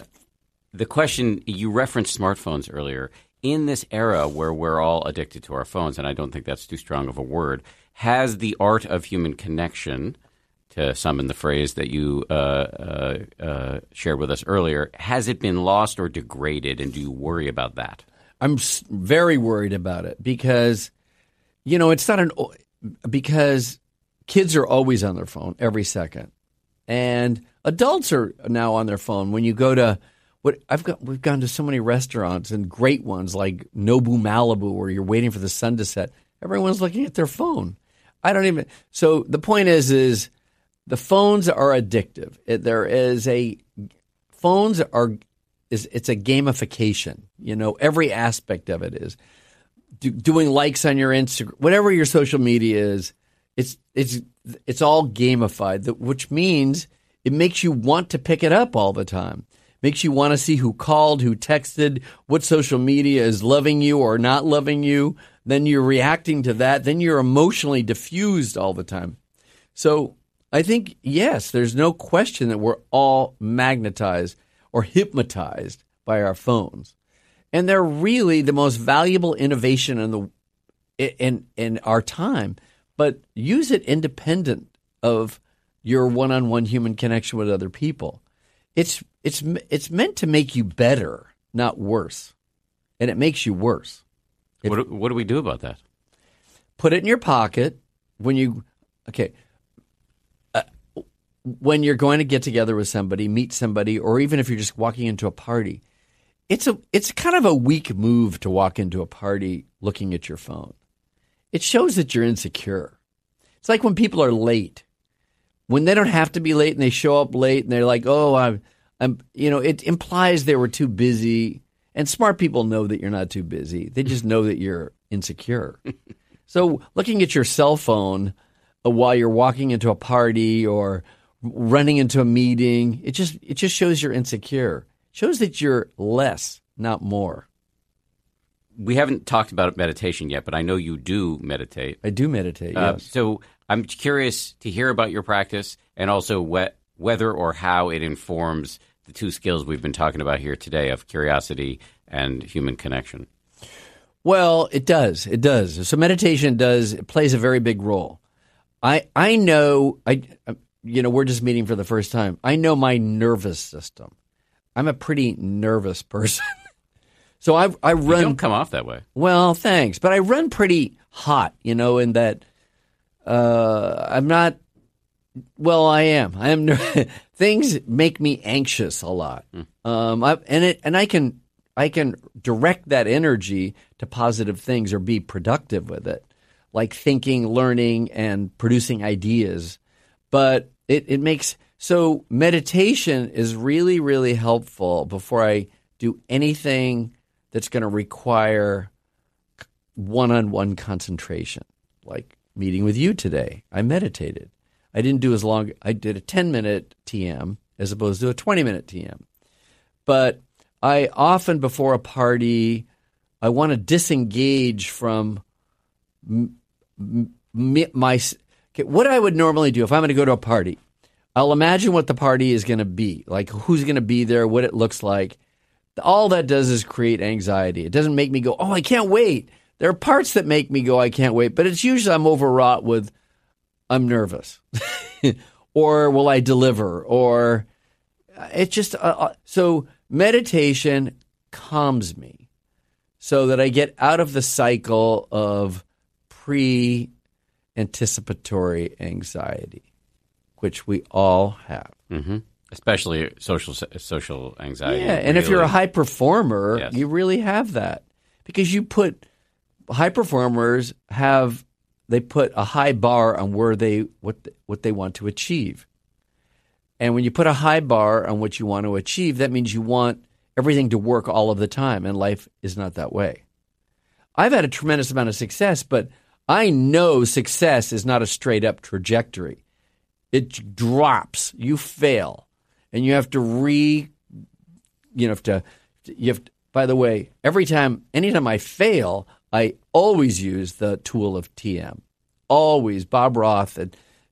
the question you referenced smartphones earlier. In this era where we're all addicted to our phones, and I don't think that's too strong of a word, has the art of human connection, to summon the phrase that you uh, uh, uh, shared with us earlier, has it been lost or degraded, and do you worry about that? I'm very worried about it because, you know, it's not an because kids are always on their phone every second, and adults are now on their phone. When you go to what I've got, we've gone to so many restaurants and great ones like Nobu Malibu, where you're waiting for the sun to set. Everyone's looking at their phone. I don't even. So the point is, is the phones are addictive. It, there is a phones are is it's a gamification. You know, every aspect of it is do, doing likes on your Instagram, whatever your social media is. It's it's it's all gamified, which means it makes you want to pick it up all the time. Makes you want to see who called, who texted, what social media is loving you or not loving you. Then you're reacting to that. Then you're emotionally diffused all the time. So I think, yes, there's no question that we're all magnetized or hypnotized by our phones. And they're really the most valuable innovation in the in in our time. But use it independent of your one-on-one human connection with other people. It's it's it's meant to make you better, not worse. And it makes you worse. What, what do we do about that? Put it in your pocket when you okay uh, when you're going to get together with somebody, meet somebody, or even if you're just walking into a party, it's a it's kind of a weak move to walk into a party looking at your phone. It shows that you're insecure. It's like when people are late. When they don't have to be late and they show up late and they're like, "Oh, I'm I'm you know, it implies they were too busy." And smart people know that you're not too busy. They just know that you're insecure. so, looking at your cell phone uh, while you're walking into a party or running into a meeting. It just it just shows you're insecure. It shows that you're less, not more. We haven't talked about meditation yet, but I know you do meditate. I do meditate. Uh, yes. so I'm curious to hear about your practice and also what, whether or how it informs the two skills we've been talking about here today of curiosity and human connection. Well, it does. It does. So meditation does it plays a very big role. I I know I you know, we're just meeting for the first time. I know my nervous system. I'm a pretty nervous person. so I I run. You don't come off that way. Well, thanks, but I run pretty hot. You know, in that uh, I'm not. Well, I am. I am. things make me anxious a lot, mm. um, I, and it and I can I can direct that energy to positive things or be productive with it, like thinking, learning, and producing ideas. But it, it makes so meditation is really, really helpful before I do anything that's going to require one on one concentration, like meeting with you today. I meditated. I didn't do as long, I did a 10 minute TM as opposed to a 20 minute TM. But I often, before a party, I want to disengage from m- m- my Okay, what I would normally do if I'm going to go to a party, I'll imagine what the party is going to be, like who's going to be there, what it looks like. All that does is create anxiety. It doesn't make me go, oh, I can't wait. There are parts that make me go, I can't wait, but it's usually I'm overwrought with, I'm nervous, or will I deliver, or it's just uh, uh, so meditation calms me so that I get out of the cycle of pre anticipatory anxiety, which we all have. Mm-hmm. Especially social social anxiety. Yeah, and really. if you're a high performer, yes. you really have that because you put high performers have they put a high bar on where they what what they want to achieve. And when you put a high bar on what you want to achieve, that means you want everything to work all of the time, and life is not that way. I've had a tremendous amount of success, but I know success is not a straight up trajectory. It drops. You fail, and you have to re. You have to. You have. To, by the way, every time, anytime I fail, I always use the tool of TM. Always, Bob Roth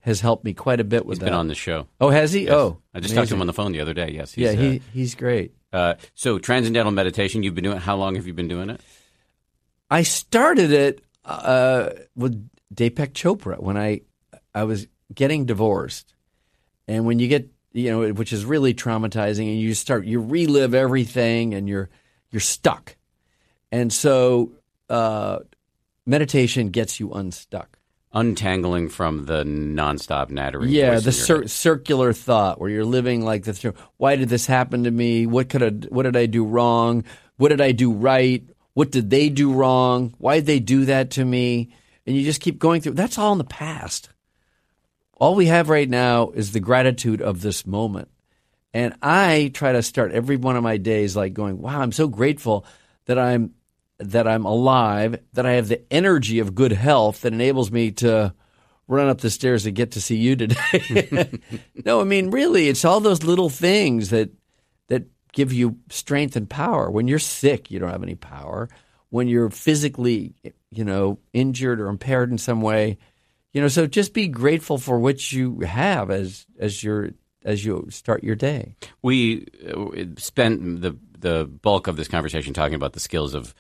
has helped me quite a bit with he's that. been on the show. Oh, has he? Yes. Oh, I just amazing. talked to him on the phone the other day. Yes, yeah, he, uh, he's great. Uh, so transcendental meditation, you've been doing. How long have you been doing it? I started it uh, with Deepak Chopra when I I was getting divorced, and when you get you know which is really traumatizing, and you start you relive everything, and you're you're stuck, and so uh, meditation gets you unstuck. untangling from the nonstop nattering. Yeah, the cir- circular thought where you're living like this. Why did this happen to me? What could I, what did I do wrong? What did I do right? What did they do wrong? Why did they do that to me? And you just keep going through. That's all in the past. All we have right now is the gratitude of this moment. And I try to start every one of my days like going, "Wow, I'm so grateful that I'm that I'm alive, that I have the energy of good health that enables me to run up the stairs to get to see you today." no, I mean, really, it's all those little things that that give you strength and power. When you're sick, you don't have any power. When you're physically, you know, injured or impaired in some way, you know, so just be grateful for what you have as as your as you start your day. We uh, spent the the bulk of this conversation talking about the skills of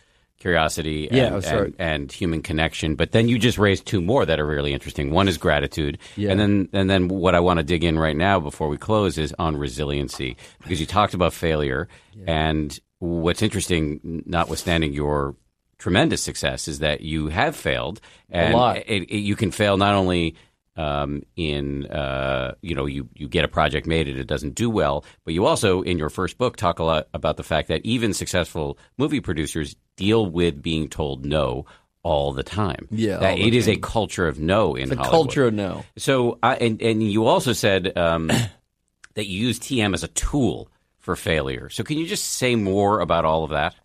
curiosity and, Yeah, oh, and, and human connection. But then you just raised two more that are really interesting. One is gratitude, Yeah. and then and then what I want to dig in right now before we close is on resiliency because you talked about failure and what's interesting, notwithstanding your tremendous success, is that you have failed and lot. It, it, you can fail not only um, in uh, you know you you get a project made and it doesn't do well, but you also in your first book talk a lot about the fact that even successful movie producers deal with being told no all the time. Yeah, that it is a culture of no in The Hollywood. culture of no. So, I, and and you also said um, that you use TM as a tool for failure. So, can you just say more about all of that?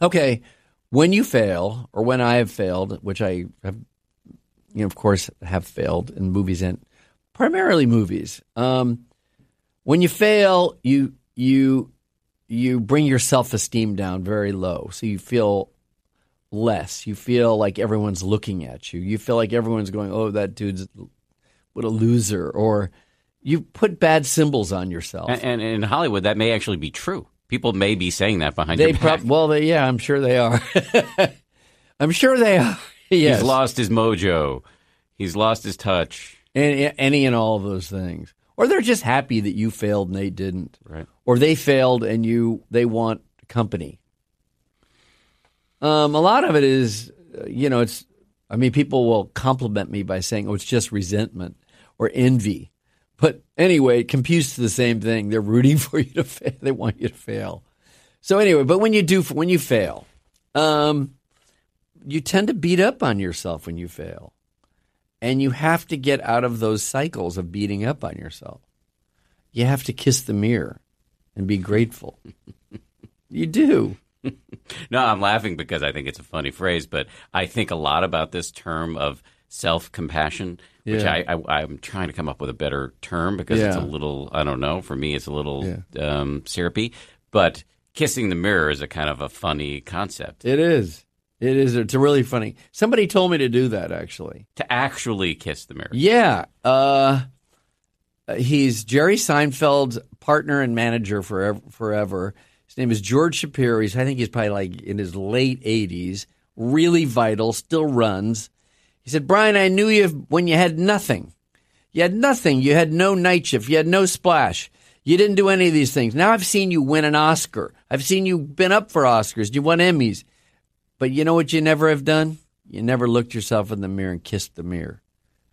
Okay, when you fail, or when I have failed, which I have, you know, of course, have failed in movies and primarily movies. Um, when you fail, you you you bring your self esteem down very low, so you feel less. You feel like everyone's looking at you. You feel like everyone's going, "Oh, that dude's what a loser," or you put bad symbols on yourself. And, and in Hollywood, that may actually be true. People may be saying that behind They your back. prob- well, they, yeah, I'm sure they are. I'm sure they are. Yes, He's lost his mojo. He's lost his touch. any, any and all of those things, or they're just happy that you failed and they didn't, Right. or they failed and you they want company. Um, a lot of it is, uh, you know, it's. I mean, people will compliment me by saying, "Oh, it's just resentment or envy," but anyway, it computes to the same thing. They're rooting for you to fail. They want you to fail. So anyway, but when you do, when you fail, um, you tend to beat up on yourself when you fail. And you have to get out of those cycles of beating up on yourself. You have to kiss the mirror and be grateful. you do. No, I'm laughing because I think it's a funny phrase, but I think a lot about this term of self compassion, which Yeah. I, I, I'm trying to come up with a better term because it's a little, I don't know, for me, it's a little um, syrupy. But kissing the mirror is a kind of a funny concept. It is. It is. It's really funny. Somebody told me to do that actually. To actually kiss the mirror. Yeah. Uh, he's Jerry Seinfeld's partner and manager forever. forever. His name is George Shapiro. He's, I think he's probably like in his late 80s, really vital, still runs. He said, Brian, I knew you when you had nothing. You had nothing. You had no night shift. You had no splash. You didn't do any of these things. Now I've seen you win an Oscar. I've seen you been up for Oscars. You won Emmys. But you know what you never have done? You never looked yourself in the mirror and kissed the mirror.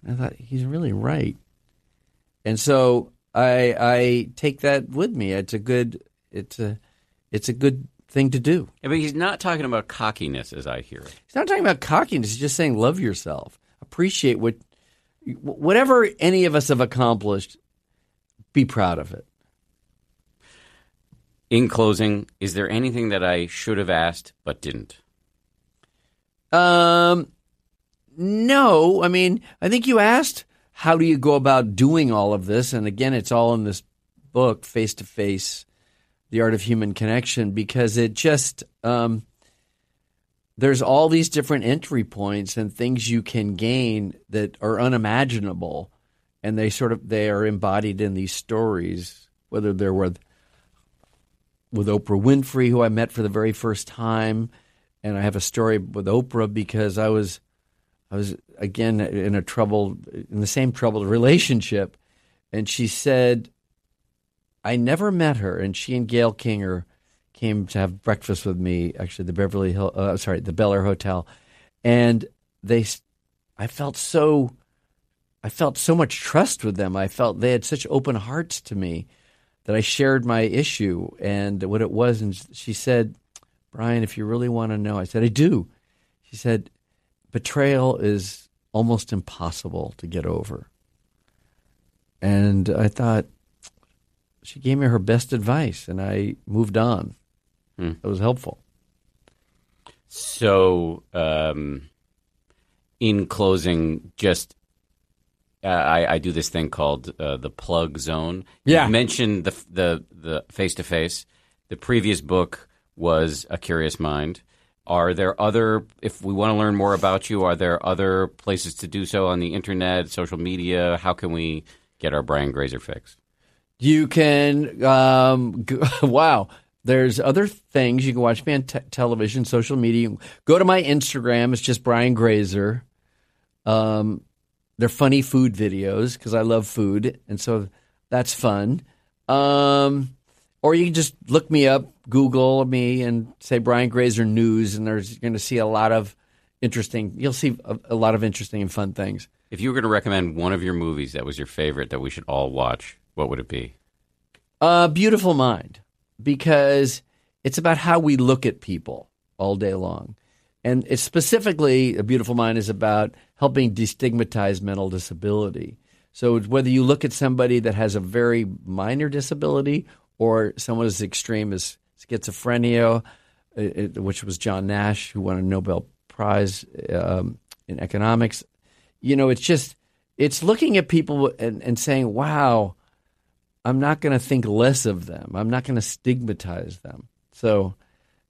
And I thought he's really right. And so I I take that with me. It's a good it's a it's a good thing to do. Yeah, but he's not talking about cockiness as I hear it. He's not talking about cockiness. He's just saying love yourself. Appreciate what whatever any of us have accomplished. Be proud of it. In closing, is there anything that I should have asked but didn't? Um, no. I mean, I think you asked how do you go about doing all of this, and again, it's all in this book, Face to Face: The Art of Human Connection, because it just um, there's all these different entry points and things you can gain that are unimaginable, and they sort of they are embodied in these stories, whether they're with with Oprah Winfrey, who I met for the very first time, and I have a story with Oprah because I was, I was again in a troubled, in the same troubled relationship, and she said, I never met her, and she and Gayle Kinger came to have breakfast with me, actually the Beverly Hill, uh, sorry, the Bel Air Hotel, and they, I felt so I felt so much trust with them. I felt they had such open hearts to me that I shared my issue and what it was. And she said, Brian, if you really want to know, I said, I do. She said, betrayal is almost impossible to get over. And I thought, she gave me her best advice, and I moved on. Hmm. It was helpful. So, um, in closing, just uh, I, I do this thing called uh, the plug zone. Yeah. You mentioned the the the face to face. The previous book was A Curious Mind. Are there other? If we want to learn more about you, are there other places to do so on the internet, social media? How can we get our Brian Grazer fix? You can, um, wow. There's other things you can watch me on te- television, social media. Go to my Instagram. It's just Brian Grazer. Um, they're funny food videos because I love food, and so that's fun. Um, or you can just look me up, Google me, and say Brian Grazer News, and there's you're going to see a lot of interesting. You'll see a, a lot of interesting and fun things. If you were going to recommend one of your movies that was your favorite that we should all watch, what would it be? A beautiful mind, because it's about how we look at people all day long. And it's specifically, A Beautiful Mind is about helping destigmatize mental disability. So whether you look at somebody that has a very minor disability or someone as extreme as schizophrenia, it- which was John Nash, who won a Nobel Prize um, in economics. You know, it's just, it's looking at people and, and saying, wow, I'm not going to think less of them. I'm not going to stigmatize them. So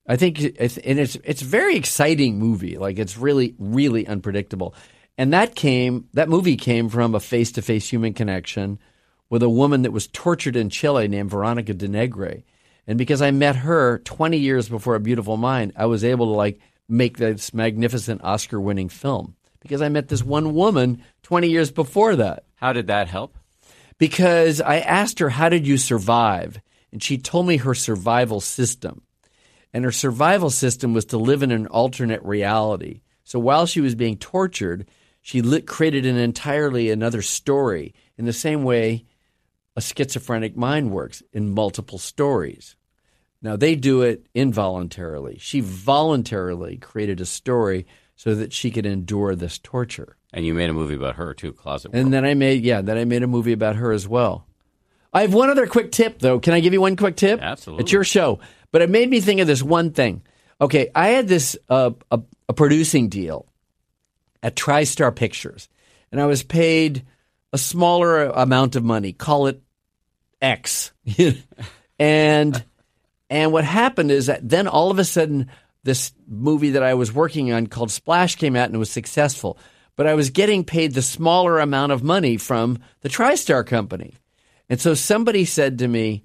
I think, it's, and it's it's a very exciting movie. Like it's really really unpredictable. And that came that movie came from a face to face human connection with a woman that was tortured in Chile named Veronica de Negri. And because I met her 20 years before A Beautiful Mind, I was able to like make this magnificent Oscar winning film because I met this one woman 20 years before that How did that help? because I asked her, How did you survive? And she told me her survival system. And her survival system was to live in an alternate reality. So while she was being tortured, she lit, created an entirely another story in the same way a schizophrenic mind works in multiple stories. Now, they do it involuntarily. She voluntarily created a story so that she could endure this torture. And you made a movie about her too, Closet And then I made yeah, then I made a movie about her as well. I have one other quick tip though. Can I give you one quick tip? Absolutely. It's your show, but it made me think of this one thing. Okay, I had this uh, a, a producing deal at TriStar Pictures, and I was paid a smaller amount of money. Call it X, and and what happened is that then all of a sudden this movie that I was working on called Splash came out and it was successful. But I was getting paid the smaller amount of money from the TriStar company. And so somebody said to me,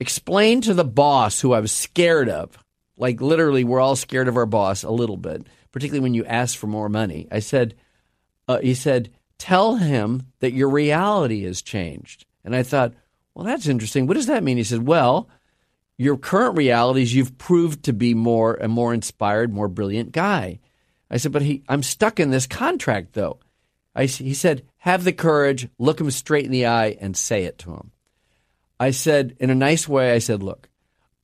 explain to the boss who I was scared of. Like literally, we're all scared of our boss a little bit, particularly when you ask for more money. I said, uh, he said, tell him that your reality has changed. And I thought, well, that's interesting. What does that mean? He said, well, your current reality is you've proved to be more a more inspired, more brilliant guy. I said, but he, I'm stuck in this contract though. I, he said, have the courage, look him straight in the eye, and say it to him. I said, in a nice way, I said, look,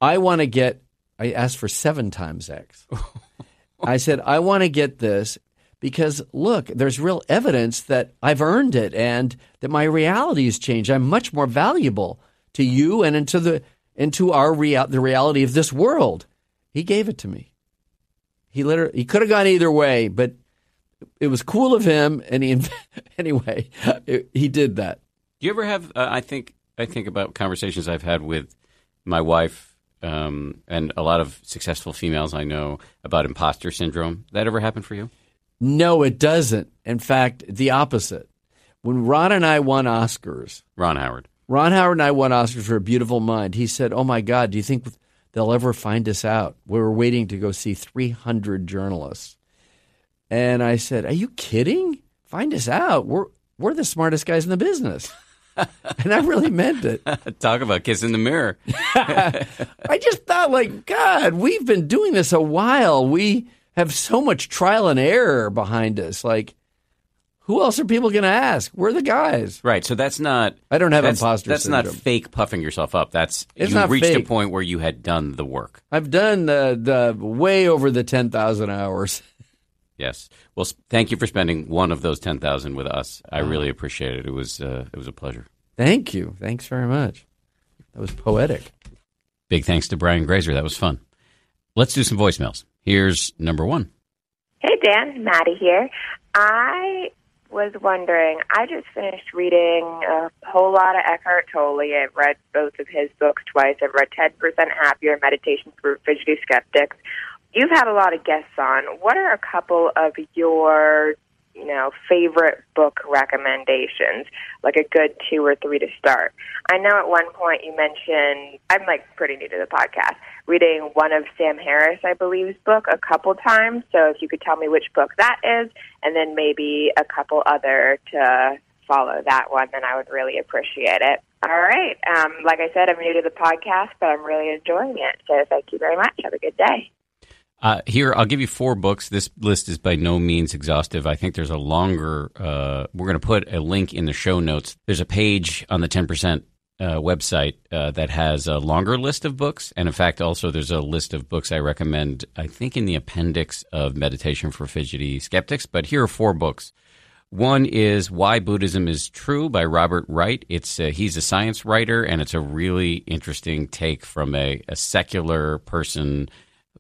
I want to get, I asked for seven times X. I said, I want to get this because look, there's real evidence that I've earned it and that my reality has changed. I'm much more valuable to you and into the into our real the reality of this world. He gave it to me. He literally he could have gone either way, but it was cool of him, and he anyway it, he did that. Do you ever have? Uh, I think I think about conversations I've had with my wife um, and a lot of successful females I know about imposter syndrome. That ever happened for you? No, it doesn't. In fact, the opposite. When Ron and I won Oscars, Ron Howard. Ron Howard and I won Oscars for A Beautiful Mind. He said, "Oh my God, do you think they'll ever find us out? We were waiting to go see 300 journalists." And I said, "Are you kidding? Find us out. We're we're the smartest guys in the business." and I really meant it. Talk about kissing the mirror. I just thought, like, God, we've been doing this a while. We have so much trial and error behind us. Like, Who else are people going to ask? We're the guys. Right. So that's not. I don't have that's, imposter That's syndrome. not fake puffing yourself up. That's It's you reached a point where you had done the work. I've done the, the way over the 10,000 hours. Yes. Well, thank you for spending one of those ten thousand with us. I really appreciate it. It was uh, it was a pleasure. Thank you. Thanks very much. That was poetic. Big thanks to Brian Grazer. That was fun. Let's do some voicemails. Here's number one. Hey, Dan. Maddie here. I was wondering, I just finished reading a whole lot of Eckhart Tolle. I've read both of his books twice. I've read 10% Happier, Meditation for Fidgety Skeptics. You've had a lot of guests on. What are a couple of your, you know, favorite book recommendations? Like a good two or three to start. I know at one point you mentioned, I'm like pretty new to the podcast, reading one of Sam Harris, I believe's book a couple times. So if you could tell me which book that is, and then maybe a couple other to follow that one, then I would really appreciate it. All right. Um, like I said, I'm new to the podcast, but I'm really enjoying it. So thank you very much. Have a good day. Uh, here, I'll give you four books. This list is by no means exhaustive. I think there's a longer. Uh, we're going to put a link in the show notes. There's a page on the 10% uh, website uh, that has a longer list of books, and in fact, also there's a list of books I recommend. I think in the appendix of Meditation for Fidgety Skeptics. But here are four books. One is Why Buddhism is True by Robert Wright. It's uh, he's a science writer, and it's a really interesting take from a, a secular person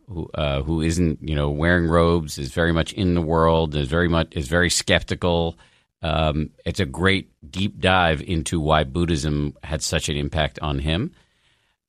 who uh, who isn't you know wearing robes is very much in the world is very much is very skeptical. Um, it's a great deep dive into why Buddhism had such an impact on him.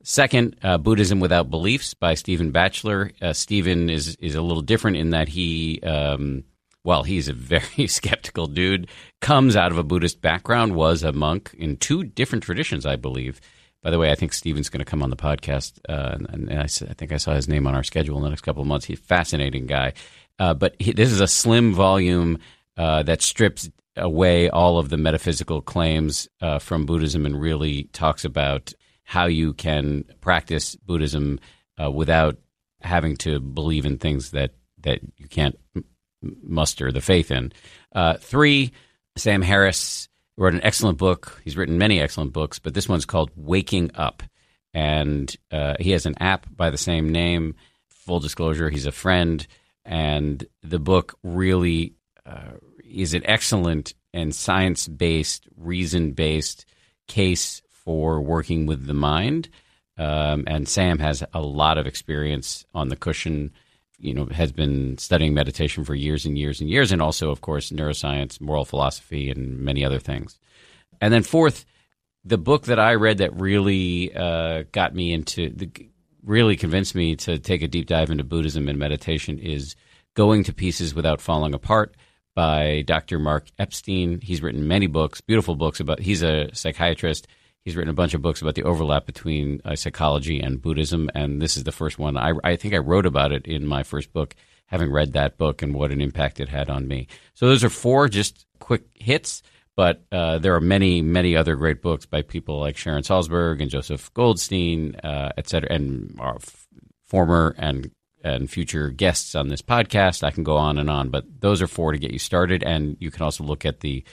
Second, uh, Buddhism Without Beliefs by Stephen Batchelor. Uh, Stephen is is a little different in that he, um, well, he's a very skeptical dude. Comes out of a Buddhist background, was a monk in two different traditions, I believe. By the way, I think Stephen's going to come on the podcast, uh, and, and I, I think I saw his name on our schedule in the next couple of months. He's a fascinating guy, uh, but he, this is a slim volume uh, that strips away all of the metaphysical claims uh, from Buddhism and really talks about how you can practice Buddhism uh, without having to believe in things that that you can't muster the faith in. Uh, three, Sam Harris wrote an excellent book. He's written many excellent books, but this one's called Waking Up, and uh, he has an app by the same name. Full disclosure, he's a friend, and the book really uh, is an excellent and science based, reason based case for working with the mind. Um, and Sam has a lot of experience on the cushion. You know, has been studying meditation for years and years and years, and also, of course, neuroscience, moral philosophy, and many other things. And then fourth, the book that I read that really uh, got me into the really convinced me to take a deep dive into Buddhism and meditation is Going to Pieces Without Falling Apart by Dr. Mark Epstein. He's written many books, beautiful books about he's a psychiatrist. He's written a bunch of books about the overlap between uh, psychology and Buddhism, and this is the first one. I, I think I wrote about it in my first book, having read that book and what an impact it had on me. So those are four just quick hits, but uh, there are many, many other great books by people like Sharon Salzberg and Joseph Goldstein, uh, et cetera, and our f- former and and future guests on this podcast. I can go on and on, but those are four to get you started, and you can also look at the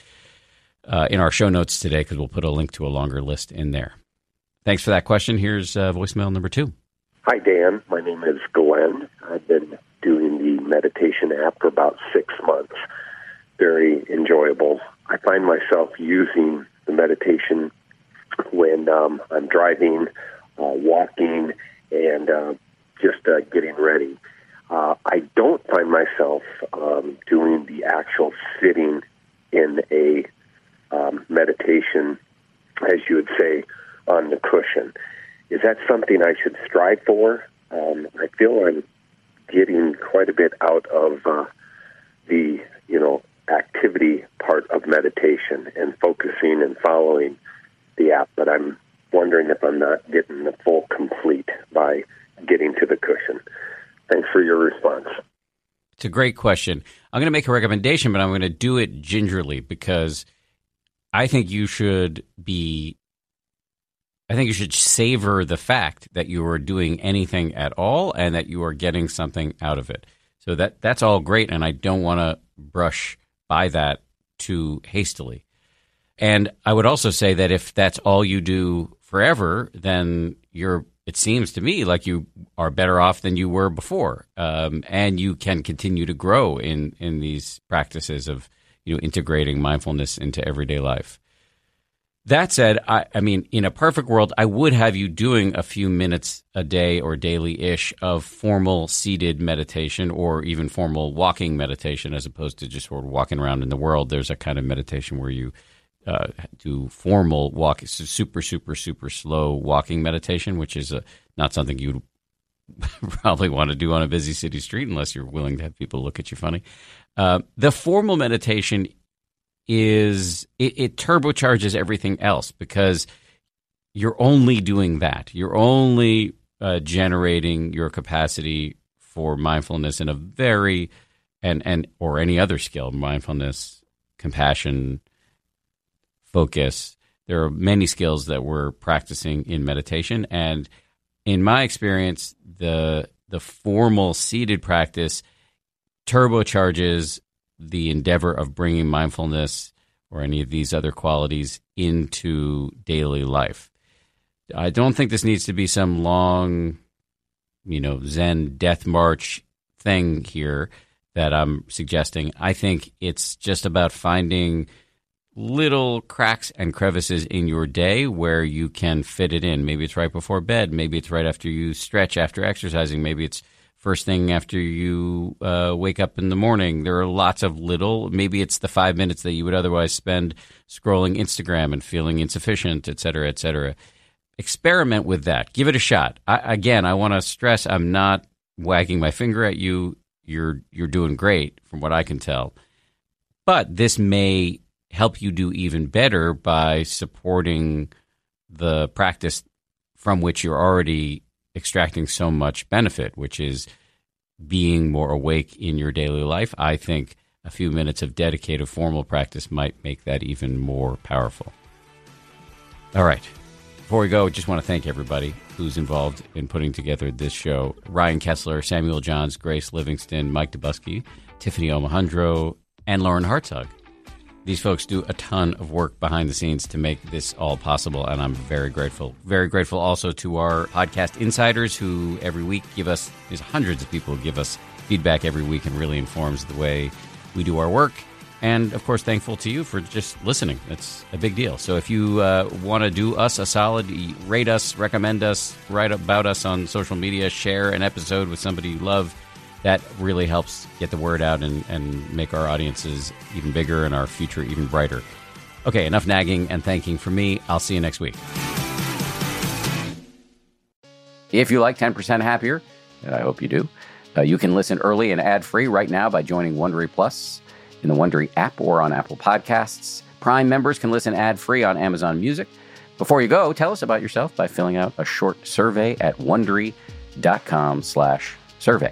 uh, in our show notes today because we'll put a link to a longer list in there. Thanks for that question. Here's uh, voicemail number two. Hi, Dan. My name is Glenn. I've been doing the meditation app for about six months. Very enjoyable. I find myself using the meditation when um, I'm driving, uh, walking, and uh, just uh, getting ready. Uh, I don't find myself um, doing the actual sitting in a um, meditation, as you would say, on the cushion. Is that something I should strive for? Um, I feel I'm getting quite a bit out of uh, the, you know, activity part of meditation and focusing and following the app, but I'm wondering if I'm not getting the full complete by getting to the cushion. Thanks for your response. It's a great question. I'm going to make a recommendation, but I'm going to do it gingerly because I think you should be. I think you should savor the fact that you are doing anything at all and that you are getting something out of it. So that that's all great, and I don't want to brush by that too hastily. And I would also say that if that's all you do forever, then you're. It seems to me like you are better off than you were before, um, and you can continue to grow in in these practices of you know integrating mindfulness into everyday life. That said, I, I, mean, in a perfect world, I would have you doing a few minutes a day or daily ish of formal seated meditation or even formal walking meditation as opposed to just sort of walking around in the world. There's a kind of meditation where you uh, do formal walk, super, super, super slow walking meditation, which is a, not something you'd probably want to do on a busy city street unless you're willing to have people look at you funny. Uh, the formal meditation is it, it turbocharges everything else because you're only doing that. You're only uh, generating your capacity for mindfulness in a very and and or any other skill, mindfulness, compassion, focus. There are many skills that we're practicing in meditation, and in my experience, the the formal seated practice turbocharges the endeavor of bringing mindfulness or any of these other qualities into daily life. I don't think this needs to be some long, you know, Zen death march thing here that I'm suggesting. I think it's just about finding little cracks and crevices in your day where you can fit it in. Maybe it's right before bed. Maybe it's right after you stretch after exercising. Maybe it's first thing after you uh, wake up in the morning. There are lots of little, maybe it's the five minutes that you would otherwise spend scrolling Instagram and feeling insufficient, et cetera, et cetera. Experiment with that. Give it a shot. I, again, I want to stress I'm not wagging my finger at you. You're, you're doing great from what I can tell. But this may help you do even better by supporting the practice from which you're already extracting so much benefit, which is being more awake in your daily life. I think a few minutes of dedicated formal practice might make that even more powerful. All right. Before we go, just want to thank everybody who's involved in putting together this show Ryan Kessler, Samuel Johns, Grace Livingston, Mike Dubusky, Tiffany Omohundro, and Lauren Hartzog. These folks do a ton of work behind the scenes to make this all possible, and I'm very grateful. Very grateful also to our podcast insiders who every week give us, there's hundreds of people who give us feedback every week and really informs the way we do our work. And of course, thankful to you for just listening. That's a big deal. So if you uh, want to do us a solid, rate us, recommend us, write about us on social media, share an episode with somebody you love that really helps get the word out and, and make our audiences even bigger and our future even brighter. Okay, enough nagging and thanking from me. I'll see you next week. If you like 10% Happier, and I hope you do, uh, you can listen early and ad free right now by joining Wondery Plus in the Wondery app or on Apple Podcasts. Prime members can listen ad free on Amazon Music. Before you go, tell us about yourself by filling out a short survey at wondery.com/slash survey.